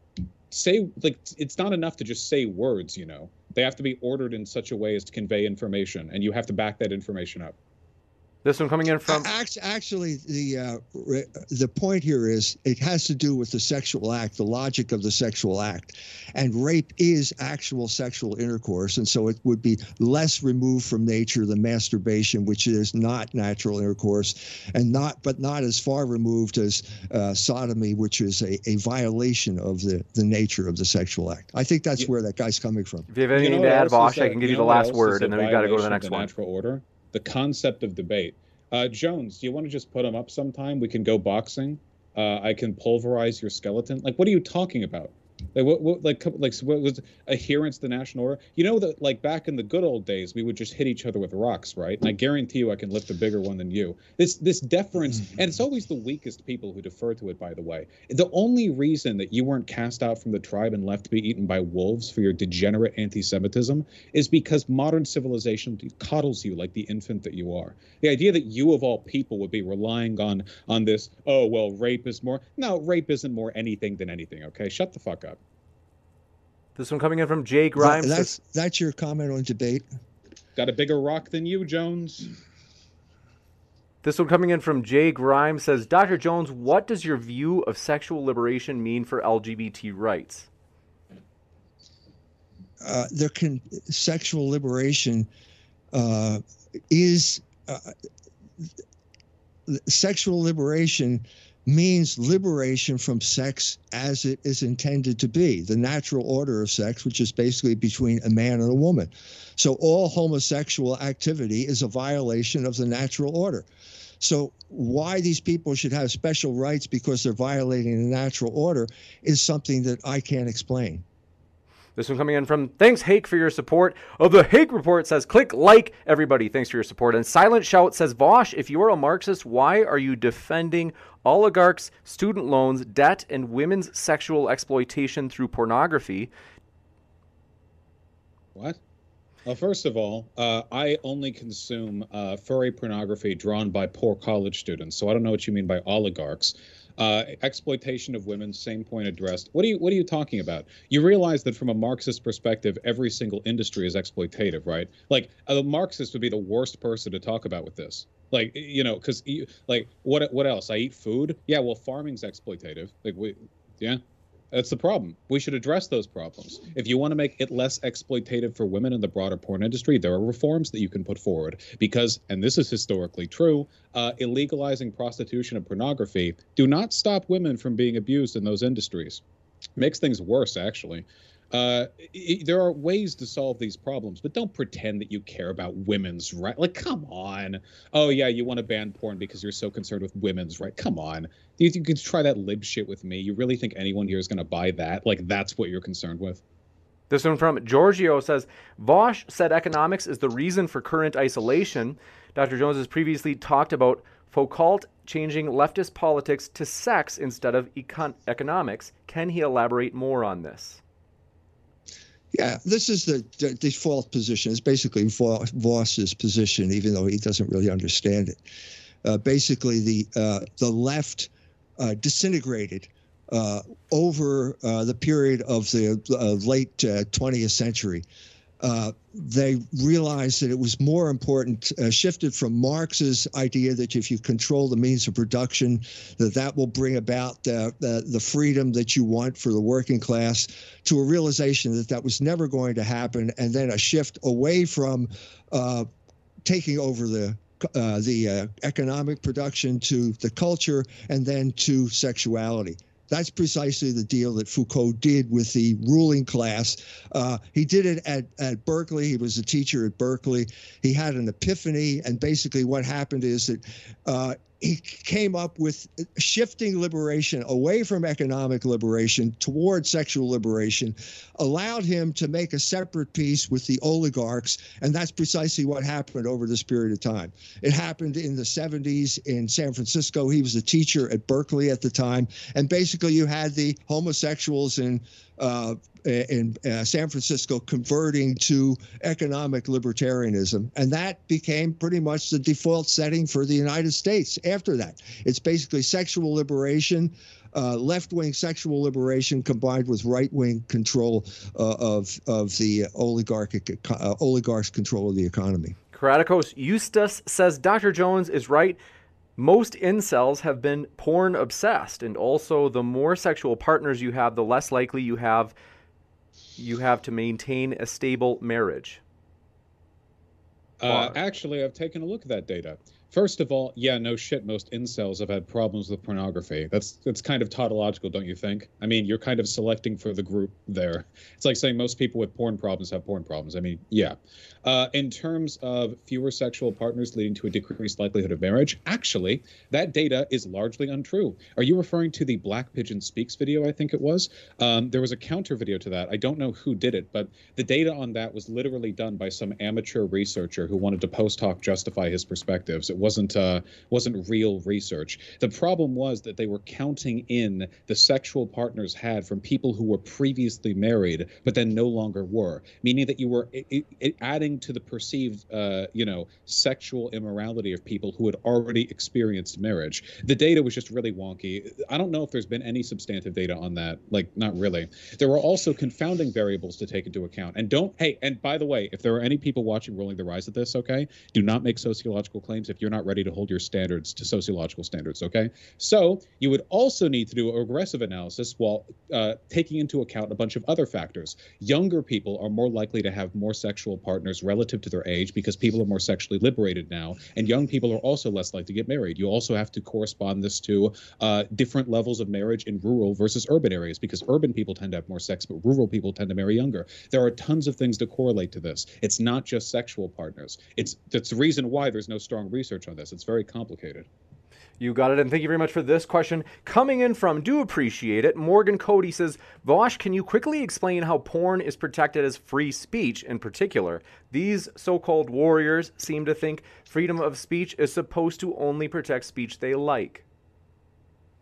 Say like it's not enough to just say words, you know. They have to be ordered in such a way as to convey information, and you have to back that information up. This one coming in from. Actually, the uh, the point here is it has to do with the sexual act, the logic of the sexual act, and rape is actual sexual intercourse, and so it would be less removed from nature than masturbation, which is not natural intercourse, and not but not as far removed as uh, sodomy, which is a, a violation of the the nature of the sexual act. I think that's Yeah. where that guy's coming from. If you have anything know to add, else is Vosh, I a- can give you, know the last word, and then we've got to go to the next the one. Natural order. The concept of debate. Uh, Jones, do you want to just put him up sometime? We can go boxing. Uh, I can pulverize your skeleton. Like, what are you talking about? Like, what, what like, like, what was adherence to the national order? You know that, like, back in the good old days, we would just hit each other with rocks, right? And I guarantee you, I can lift a bigger one than you. This, this deference, mm-hmm. and it's always the weakest people who defer to it. By the way, the only reason that you weren't cast out from the tribe and left to be eaten by wolves for your degenerate anti-Semitism is because modern civilization coddles you like the infant that you are. The idea that you of all people would be relying on on this, oh well, rape is more. No, rape isn't more anything than anything. Okay, shut the fuck up. This one coming in from Jay That- Grimes. that's that's your comment on debate. Got a bigger rock than you, Jones? This one coming in from Jay Grimes says, Dr. Jones, what does your view of sexual liberation mean for LGBT rights? uh, there can sexual liberation uh, is uh, sexual liberation means liberation from sex as it is intended to be, the natural order of sex, which is basically between a man and a woman. So all homosexual activity is a violation of the natural order. So why these people should have special rights because they're violating the natural order is something that I can't explain. This one coming in from thanks Hake for your support of the Hake report says click like everybody thanks for your support and Silent Shout says Vaush if you're a Marxist why are you defending oligarchs student loans debt and women's sexual exploitation through pornography what well, first of all, uh, I only consume uh, furry pornography drawn by poor college students, so I don't know what you mean by oligarchs. Uh, exploitation of women, same point addressed. What are you What are you talking about? You realize that from a Marxist perspective, every single industry is exploitative, right? Like a Marxist would be the worst person to talk about with this. Like you know, because like what what else? I eat food. Yeah, well, farming's exploitative. Like we, yeah. That's the problem. We should address those problems. If you want to make it less exploitative for women in the broader porn industry, there are reforms that you can put forward. Because, and this is historically true, uh, illegalizing prostitution and pornography do not stop women from being abused in those industries. Makes things worse, actually. Uh, it, there are ways to solve these problems, but don't pretend that you care about women's right. Like, come on. Oh yeah, you want to ban porn because you're so concerned with women's right. Come on. You you can try that lib shit with me? You really think anyone here is going to buy that? Like, that's what you're concerned with? This one from Giorgio says Vaush said economics is the reason for current isolation. Dr. Jones has previously talked about Foucault changing leftist politics to sex instead of econ- economics. Can he elaborate more on this? Yeah, this is the, default position. It's basically Vaush's position, even though he doesn't really understand it. Uh, basically, the uh, the left uh, disintegrated uh, over uh, the period of the uh, late 20th century uh, they realized that it was more important, uh, shifted from Marx's idea that if you control the means of production, that that will bring about the, the, the freedom that you want for the working class, to a realization that that was never going to happen, and then a shift away from uh, taking over the uh, the uh, economic production to the culture and then to sexuality. That's precisely the deal that Foucault did with the ruling class. Uh, he did it at, at Berkeley. He was a teacher at Berkeley. He had an epiphany, and basically what happened is that uh, he came up with shifting liberation away from economic liberation toward sexual liberation, allowed him to make a separate peace with the oligarchs. And that's precisely what happened over this period of time. It happened in the 70s in San Francisco. He was a teacher at Berkeley at the time. And basically, you had the homosexuals in uh, in uh, San Francisco converting to economic libertarianism. And that became pretty much the default setting for the United States after that. It's basically sexual liberation. Uh, left-wing sexual liberation combined with right-wing control uh, of of the oligarchic uh, oligarchs' control of the economy. Karatikos Eustace says Dr. Jones is right. Most incels have been porn obsessed, and also the more sexual partners you have, the less likely you have you have to maintain a stable marriage? Uh, actually, I've taken a look at that data. First of all, yeah, no shit. Most incels have had problems with pornography. That's that's kind of tautological, don't you think? I mean, you're kind of selecting for the group there. It's like saying most people with porn problems have porn problems. I mean, yeah. Uh, in terms of fewer sexual partners leading to a decreased likelihood of marriage, actually, that data is largely untrue. Are you referring to the Black Pigeon Speaks video? I think it was. Um, there was a counter video to that. I don't know who did it, but the data on that was literally done by some amateur researcher who wanted to post hoc justify his perspectives. It wasn't uh, wasn't real research. The problem was that they were counting in the sexual partners had from people who were previously married but then no longer were, meaning that you were it, it, adding to the perceived, uh, you know, sexual immorality of people who had already experienced marriage. The data was just really wonky. I don't know if there's been any substantive data on that. Like, not really. There were also confounding variables to take into account. And don't, hey, and by the way, if there are any people watching Rolling the Rise of this, okay, do not make sociological claims. If you're you're not ready to hold your standards to sociological standards. Okay, so you would also need to do a regressive analysis while uh, taking into account a bunch of other factors. Younger people are more likely to have more sexual partners relative to their age because people are more sexually liberated now, and young people are also less likely to get married. You also have to correspond this to uh, different levels of marriage in rural versus urban areas because urban people tend to have more sex, but rural people tend to marry younger. There are tons of things to correlate to this. It's not just sexual partners. It's that's the reason why there's no strong research on this. It's very complicated. You got it, and thank you very much for this question. Coming in from Do Appreciate It, Morgan Cody says, Vosh, can you quickly explain how porn is protected as free speech in particular? These so called warriors seem to think freedom of speech is supposed to only protect speech they like.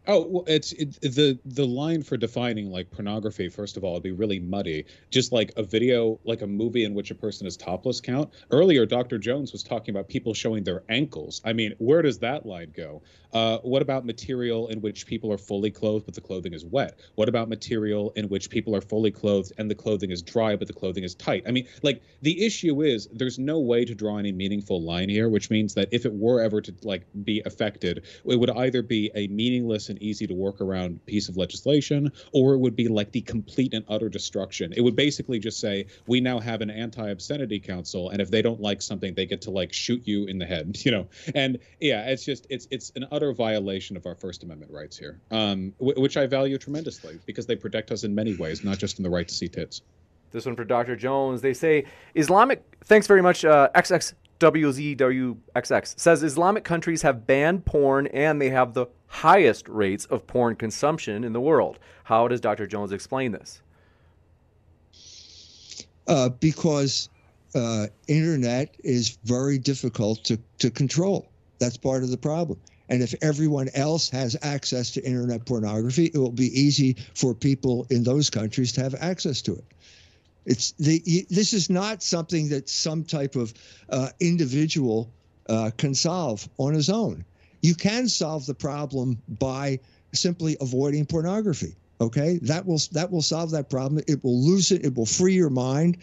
Oh, well, it's it, the the line for defining like pornography. First of all, it'd be really muddy. Just like a video, like a movie in which a person is topless. Count earlier. Dr. Jones was talking about people showing their ankles. I mean, where does that line go? Uh, what about material in which people are fully clothed but the clothing is wet? What about material in which people are fully clothed and the clothing is dry but the clothing is tight? I mean, like the issue is there's no way to draw any meaningful line here, which means that if it were ever to like be affected, it would either be a meaningless and easy to work around piece of legislation, or it would be like the complete and utter destruction. It would basically just say we now have an anti-obscenity council, and if they don't like something, they get to like shoot you in the head, (laughs) you know. And yeah, it's just it's it's an utter violation of our First Amendment rights here, um, w- which I value tremendously because they protect us in many ways, not just in the right to see tits. This one for Dr. Jones. They say Islamic. Thanks very much, uh, XXWZWXX says Islamic countries have banned porn and they have the highest rates of porn consumption in the world. How does Dr. Jones explain this? Uh, because uh, internet is very difficult to, to control. That's part of the problem. And if everyone else has access to internet pornography, it will be easy for people in those countries to have access to it. It's the this is not something that some type of uh, individual uh, can solve on his own. You can solve the problem by simply avoiding pornography. Okay, that will that will solve that problem. It will loosen. It will free your mind.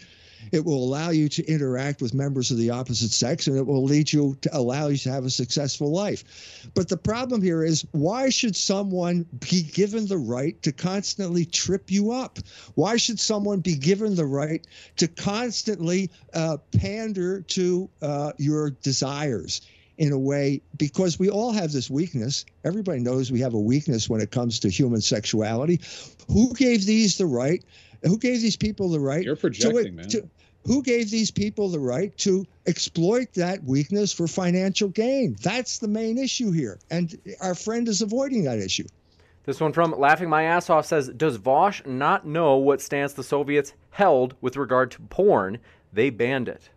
It will allow you to interact with members of the opposite sex, and it will lead you to allow you to have a successful life. But the problem here is why should someone be given the right to constantly trip you up? Why should someone be given the right to constantly uh, pander to uh, your desires? in a way because we all have this weakness. Everybody knows we have a weakness when it comes to human sexuality. Who gave these the right? Who gave these people the right? You're projecting, to, man. To, who gave these people the right to exploit that weakness for financial gain? That's the main issue here. And our friend is avoiding that issue. This one from Laughing My Ass Off says Does Vosh not know what stance the Soviets held with regard to porn? They banned it.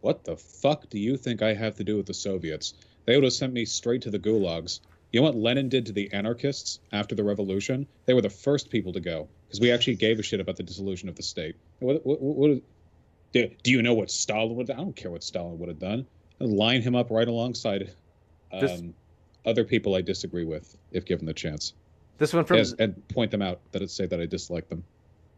What the fuck do you think I have to do with the Soviets? They would have sent me straight to the gulags. You know what Lenin did to the anarchists after the revolution? They were the first people to go because we actually gave a shit about the dissolution of the state. What, what, what, do, do you know what Stalin would? I don't care what Stalin would have done. I'd line him up right alongside um, this, other people I disagree with, if given the chance. This one from yes, and point them out that it say that I dislike them.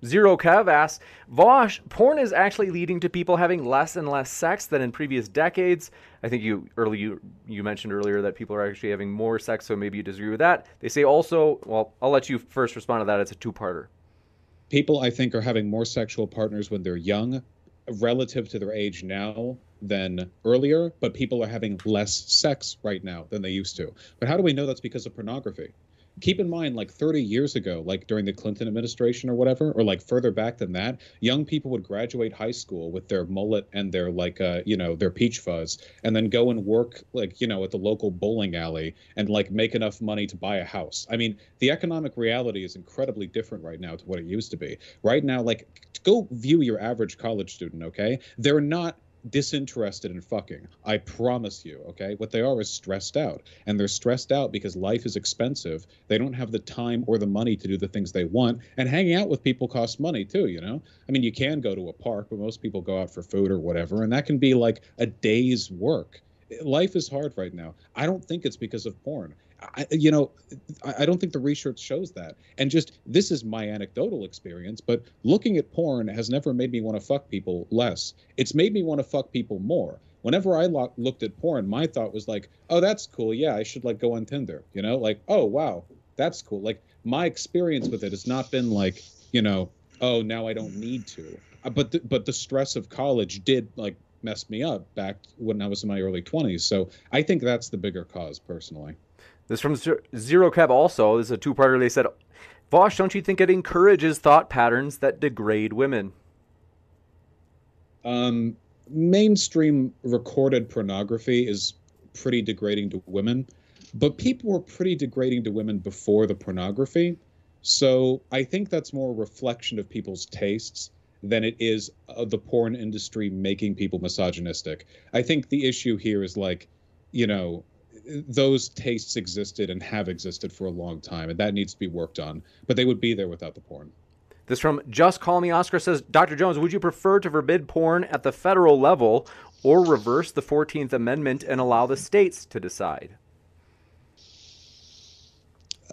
Zero Kev asks, Vosh, porn is actually leading to people having less and less sex than in previous decades. I think you early you, you mentioned earlier that people are actually having more sex, so maybe you disagree with that. They say also, well, I'll let you first respond to that. It's a two-parter. People, I think, are having more sexual partners when they're young, relative to their age now than earlier, but people are having less sex right now than they used to. But how do we know that's because of pornography? Keep in mind like 30 years ago like during the clinton administration or whatever or like further back than that young people would graduate high school with their mullet and their like uh you know their peach fuzz and then go and work like you know at the local bowling alley and like make enough money to buy a house. I mean the economic reality is incredibly different right now to what it used to be. Right now like go view your average college student okay? They're not disinterested in fucking. I promise you, okay? What they are is stressed out. And they're stressed out because life is expensive. They don't have the time or the money to do the things they want. And hanging out with people costs money too, you know? I mean, you can go to a park, but most people go out for food or whatever. And that can be like a day's work. Life is hard right now. I don't think it's because of porn. I, you know, I don't think the research shows that. And just this is my anecdotal experience, but looking at porn has never made me want to fuck people less. It's made me want to fuck people more whenever I lo- looked at porn, my thought was like, oh, that's cool. Yeah, I should like go on Tinder. You know, like, oh wow, that's cool. Like my experience with it has not been like, you know, oh now I don't need to. Uh, but but the stress of college did like mess me up back when I was in my early 20s. So I think that's the bigger cause personally. This from Zero Kev also. This is a two-parter. They said, Vosh, don't you think it encourages thought patterns that degrade women? Um, mainstream recorded pornography is pretty degrading to women, but people were pretty degrading to women before the pornography. So I think that's more a reflection of people's tastes than it is of the porn industry making people misogynistic. I think the issue here is like, you know, those tastes existed and have existed for a long time, and that needs to be worked on. But they would be there without the porn. This from Just Call Me Oscar says, Dr. Jones, would you prefer to forbid porn at the federal level or reverse the 14th Amendment and allow the states to decide?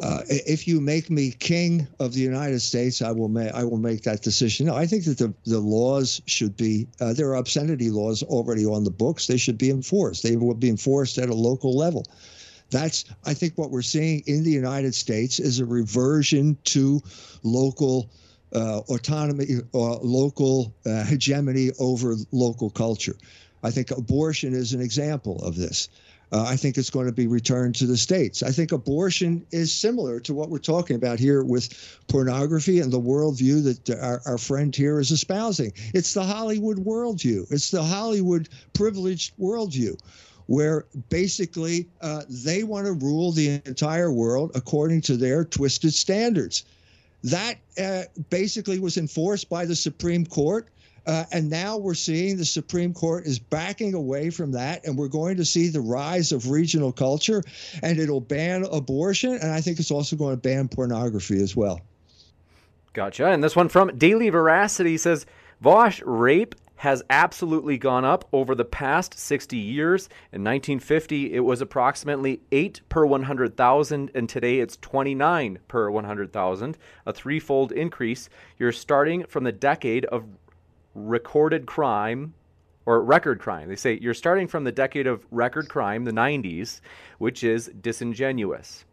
Uh, if you make me king of the United States, I will make I will make that decision. No, I think that the the laws should be uh, there are obscenity laws already on the books. They should be enforced. They will be enforced at a local level. That's I think what we're seeing in the United States is a reversion to local uh, autonomy or uh, local uh, hegemony over local culture. I think abortion is an example of this. Uh, I think it's going to be returned to the states. I think abortion is similar to what we're talking about here with pornography and the worldview that our, our friend here is espousing. It's the Hollywood worldview, it's the Hollywood privileged worldview. Where basically uh, they want to rule the entire world according to their twisted standards. That uh, basically was enforced by the Supreme Court. Uh, and now we're seeing the Supreme Court is backing away from that, and we're going to see the rise of regional culture, and it'll ban abortion, and I think it's also going to ban pornography as well. Gotcha. And this one from Daily Veracity says Vosh rape has absolutely gone up over the past 60 years. In 1950, it was approximately 8 per 100,000, and today it's 29 per 100,000, a threefold increase. You're starting from the decade of recorded crime or record crime. They say you're starting from the decade of record crime, the 90s, which is disingenuous.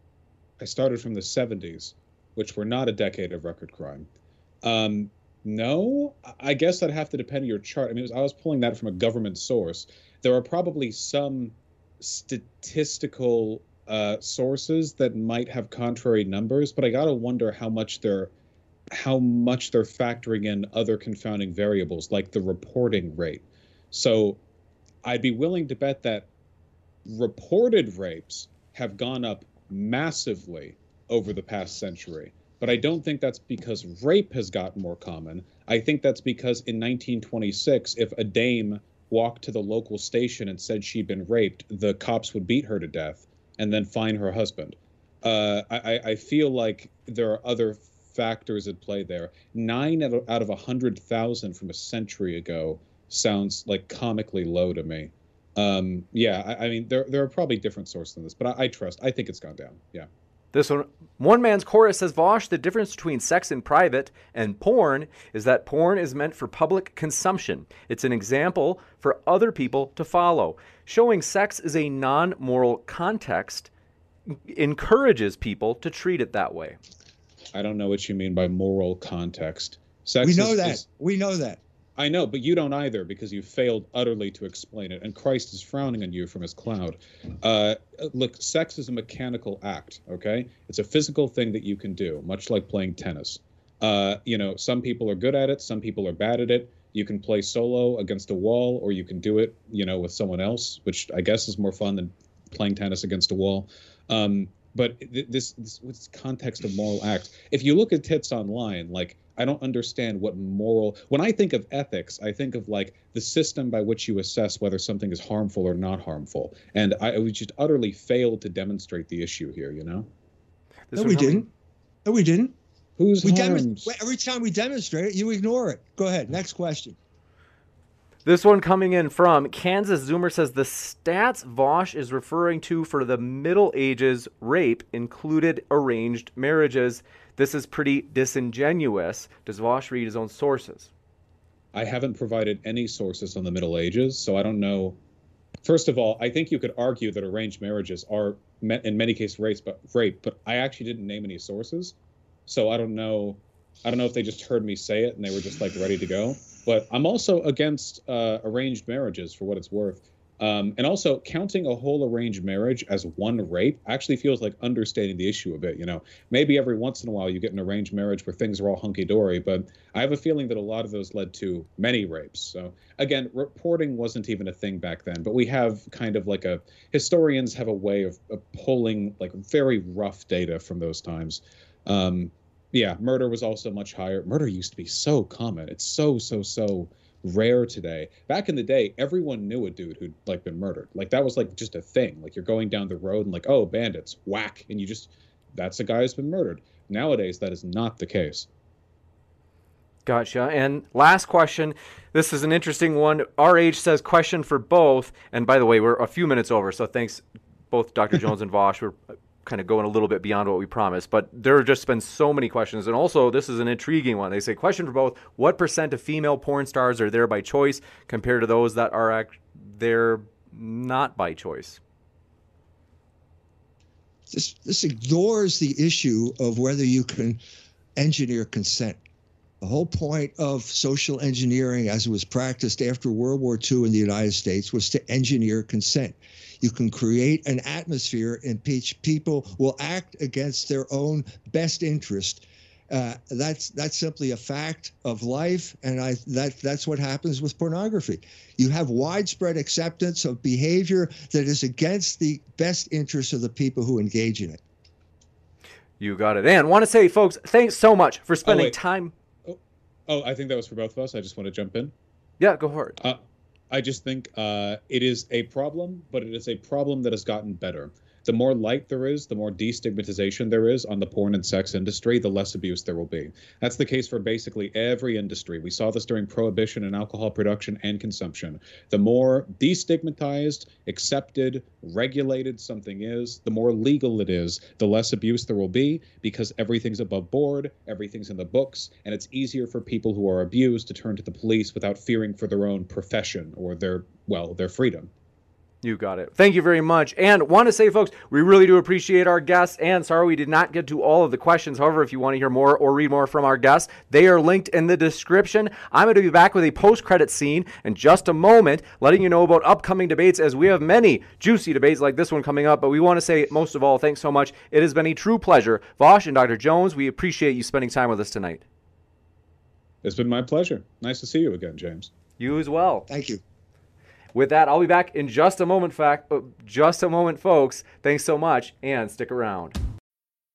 I started from the 70s, which were not a decade of record crime. Um, no, I guess that'd have to depend on your chart. I mean, was, I was pulling that from a government source. There are probably some statistical uh, sources that might have contrary numbers, but I gotta wonder how much they're how much they're factoring in other confounding variables like the reporting rate. So I'd be willing to bet that reported rapes have gone up massively over the past century. But I don't think that's because rape has gotten more common. I think that's because in 1926, if a dame walked to the local station and said she'd been raped, the cops would beat her to death and then fine her husband. Uh, I, I feel like there are other factors at play there. Nine out of, out of 100,000 from a century ago sounds like comically low to me. Um, yeah, I, I, mean, there, there are probably different sources than this, but I, I trust. I think it's gone down. Yeah. This one, one man's chorus says, Vosh, the difference between sex in private and porn is that porn is meant for public consumption. It's an example for other people to follow. Showing sex is a non moral context encourages people to treat it that way. I don't know what you mean by moral context. Sex we know is, that. Is, we know that. I know, but you don't either because you failed utterly to explain it, and Christ is frowning on you from his cloud. Uh, look, sex is a mechanical act, okay? It's a physical thing that you can do, much like playing tennis. Uh, you know, some people are good at it, some people are bad at it. You can play solo against a wall, or you can do it, you know, with someone else, which I guess is more fun than playing tennis against a wall. Um, but this, this what's context of moral act? If you look at tits online like i don't understand what moral when i think of ethics i think of like the system by which you assess whether something is harmful or not harmful. And i we just utterly failed to demonstrate the issue here you know? This no we didn't. No we didn't. Who's we every time we demonstrate it you ignore it. Go ahead. Next question this one coming in from Kansas Zoomer says the stats Vosh is referring to for the Middle Ages rape included arranged marriages. This is pretty disingenuous. Does Vosh read his own sources? I haven't provided any sources on the Middle Ages, so I don't know First of all, I think you could argue that arranged marriages are, in many cases, rape, but rape. But I actually didn't name any sources, so I don't know. I don't know if they just heard me say it and they were just like ready to go. But I'm also against uh, arranged marriages for what it's worth. Um, and also, counting a whole arranged marriage as one rape actually feels like understating the issue a bit. You know, maybe every once in a while you get an arranged marriage where things are all hunky dory, but I have a feeling that a lot of those led to many rapes. So, again, reporting wasn't even a thing back then, but we have kind of like a historians have a way of, of pulling like very rough data from those times. Um, yeah, murder was also much higher. Murder used to be so common. It's so, so, so rare today. Back in the day, everyone knew a dude who'd like been murdered. Like that was like just a thing. Like you're going down the road and like, oh, bandits, whack, and you just that's a guy who's been murdered. Nowadays, that is not the case. Gotcha. And last question. This is an interesting one. RH says question for both. And by the way, we're a few minutes over, so thanks both Dr. (laughs) Jones and Vaush. We're kind of going a little bit beyond what we promised, but there have just been so many questions. And also, this is an intriguing one. They say, question for both What percent of female porn stars are there by choice compared to those that are act- there not by choice? This, this ignores the issue of whether you can engineer consent. The whole point of social engineering, as it was practiced after World War II in the United States, was to engineer consent. You can create an atmosphere in which people will act against their own best interest. Uh, that's that's simply a fact of life, and I that that's what happens with pornography. You have widespread acceptance of behavior that is against the best interests of the people who engage in it. You got it. And want to say, folks, thanks so much for spending oh, time. Oh, I think that was for both of us. I just want to jump in. Yeah, go for it. Uh, I just think uh, it is a problem, but it is a problem that has gotten better the more light there is, the more destigmatization there is on the porn and sex industry, the less abuse there will be. That's the case for basically every industry. We saw this during prohibition and alcohol production and consumption. The more destigmatized, accepted, regulated something is, the more legal it is, the less abuse there will be because everything's above board, everything's in the books, and it's easier for people who are abused to turn to the police without fearing for their own profession or their, well, their freedom. You got it. Thank you very much. And want to say, folks, we really do appreciate our guests. And sorry we did not get to all of the questions. However, if you want to hear more or read more from our guests, they are linked in the description. I'm going to be back with a post credit scene in just a moment, letting you know about upcoming debates as we have many juicy debates like this one coming up. But we want to say, most of all, thanks so much. It has been a true pleasure. Vaush and Dr. Jones, we appreciate you spending time with us tonight. It's been my pleasure. Nice to see you again, James. You as well. Thank you. With that, I'll be back in just a moment, fact, uh, just a moment, folks. Thanks so much, and stick around.